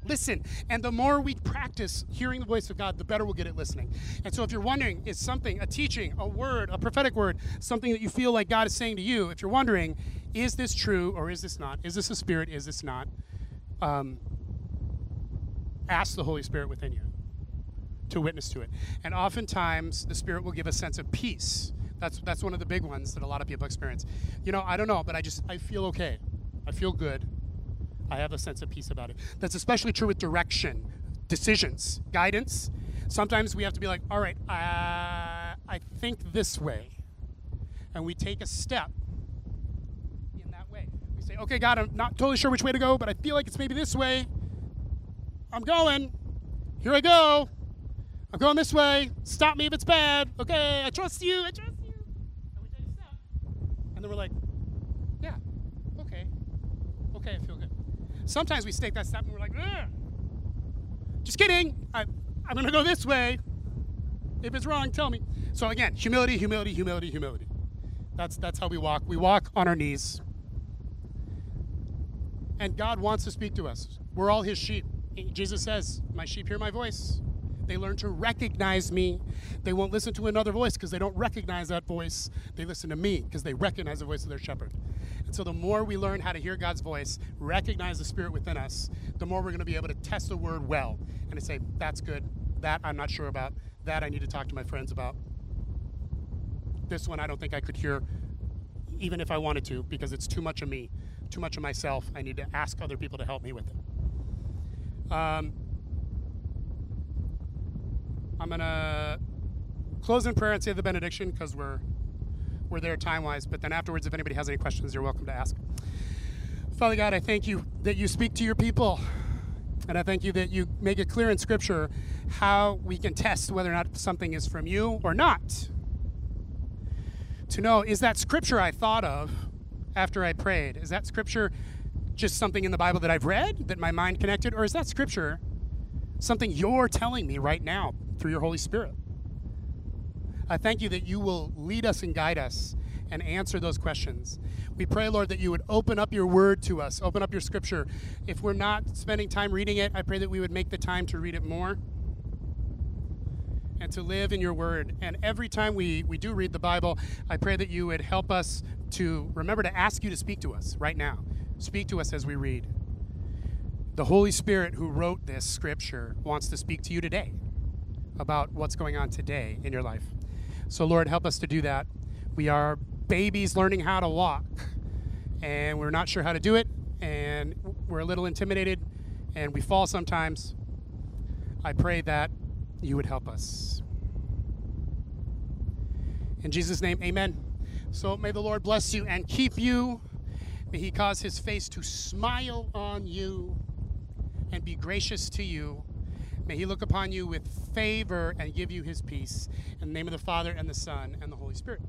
Listen. And the more we practice hearing the voice of God, the better we'll get at listening. And so if you're wondering, is something, a teaching, a word, a prophetic word, something that you feel like God is saying to you, if you're wondering, is this true or is this not? Is this a spirit? Is this not? Um, ask the Holy Spirit within you to witness to it. And oftentimes, the Spirit will give a sense of peace. That's that's one of the big ones that a lot of people experience. You know, I don't know, but I just I feel okay. I feel good. I have a sense of peace about it. That's especially true with direction, decisions, guidance. Sometimes we have to be like, all right, uh, I think this way, and we take a step in that way. We say, okay, God, I'm not totally sure which way to go, but I feel like it's maybe this way. I'm going. Here I go. I'm going this way. Stop me if it's bad. Okay, I trust you. I trust you. And we take a step. And then we're like, yeah, okay. Okay, I feel. Sometimes we take that step and we're like, Ugh. just kidding. I, I'm going to go this way. If it's wrong, tell me. So again, humility, humility, humility, humility. That's, that's how we walk. We walk on our knees. And God wants to speak to us. We're all his sheep. Jesus says, My sheep hear my voice. They learn to recognize me. They won't listen to another voice because they don't recognize that voice. They listen to me because they recognize the voice of their shepherd. And so, the more we learn how to hear God's voice, recognize the Spirit within us, the more we're going to be able to test the word well and to say, That's good. That I'm not sure about. That I need to talk to my friends about. This one I don't think I could hear even if I wanted to because it's too much of me, too much of myself. I need to ask other people to help me with it. Um, I'm gonna close in prayer and say the benediction because we're we're there time wise. But then afterwards, if anybody has any questions, you're welcome to ask. Father God, I thank you that you speak to your people, and I thank you that you make it clear in Scripture how we can test whether or not something is from you or not. To know is that Scripture I thought of after I prayed? Is that Scripture just something in the Bible that I've read that my mind connected, or is that Scripture? Something you're telling me right now through your Holy Spirit. I thank you that you will lead us and guide us and answer those questions. We pray, Lord, that you would open up your word to us, open up your scripture. If we're not spending time reading it, I pray that we would make the time to read it more and to live in your word. And every time we, we do read the Bible, I pray that you would help us to remember to ask you to speak to us right now. Speak to us as we read. The Holy Spirit who wrote this scripture wants to speak to you today about what's going on today in your life. So, Lord, help us to do that. We are babies learning how to walk, and we're not sure how to do it, and we're a little intimidated, and we fall sometimes. I pray that you would help us. In Jesus' name, amen. So may the Lord bless you and keep you. May he cause his face to smile on you and be gracious to you. May he look upon you with favor and give you his peace. In the name of the Father, and the Son, and the Holy Spirit.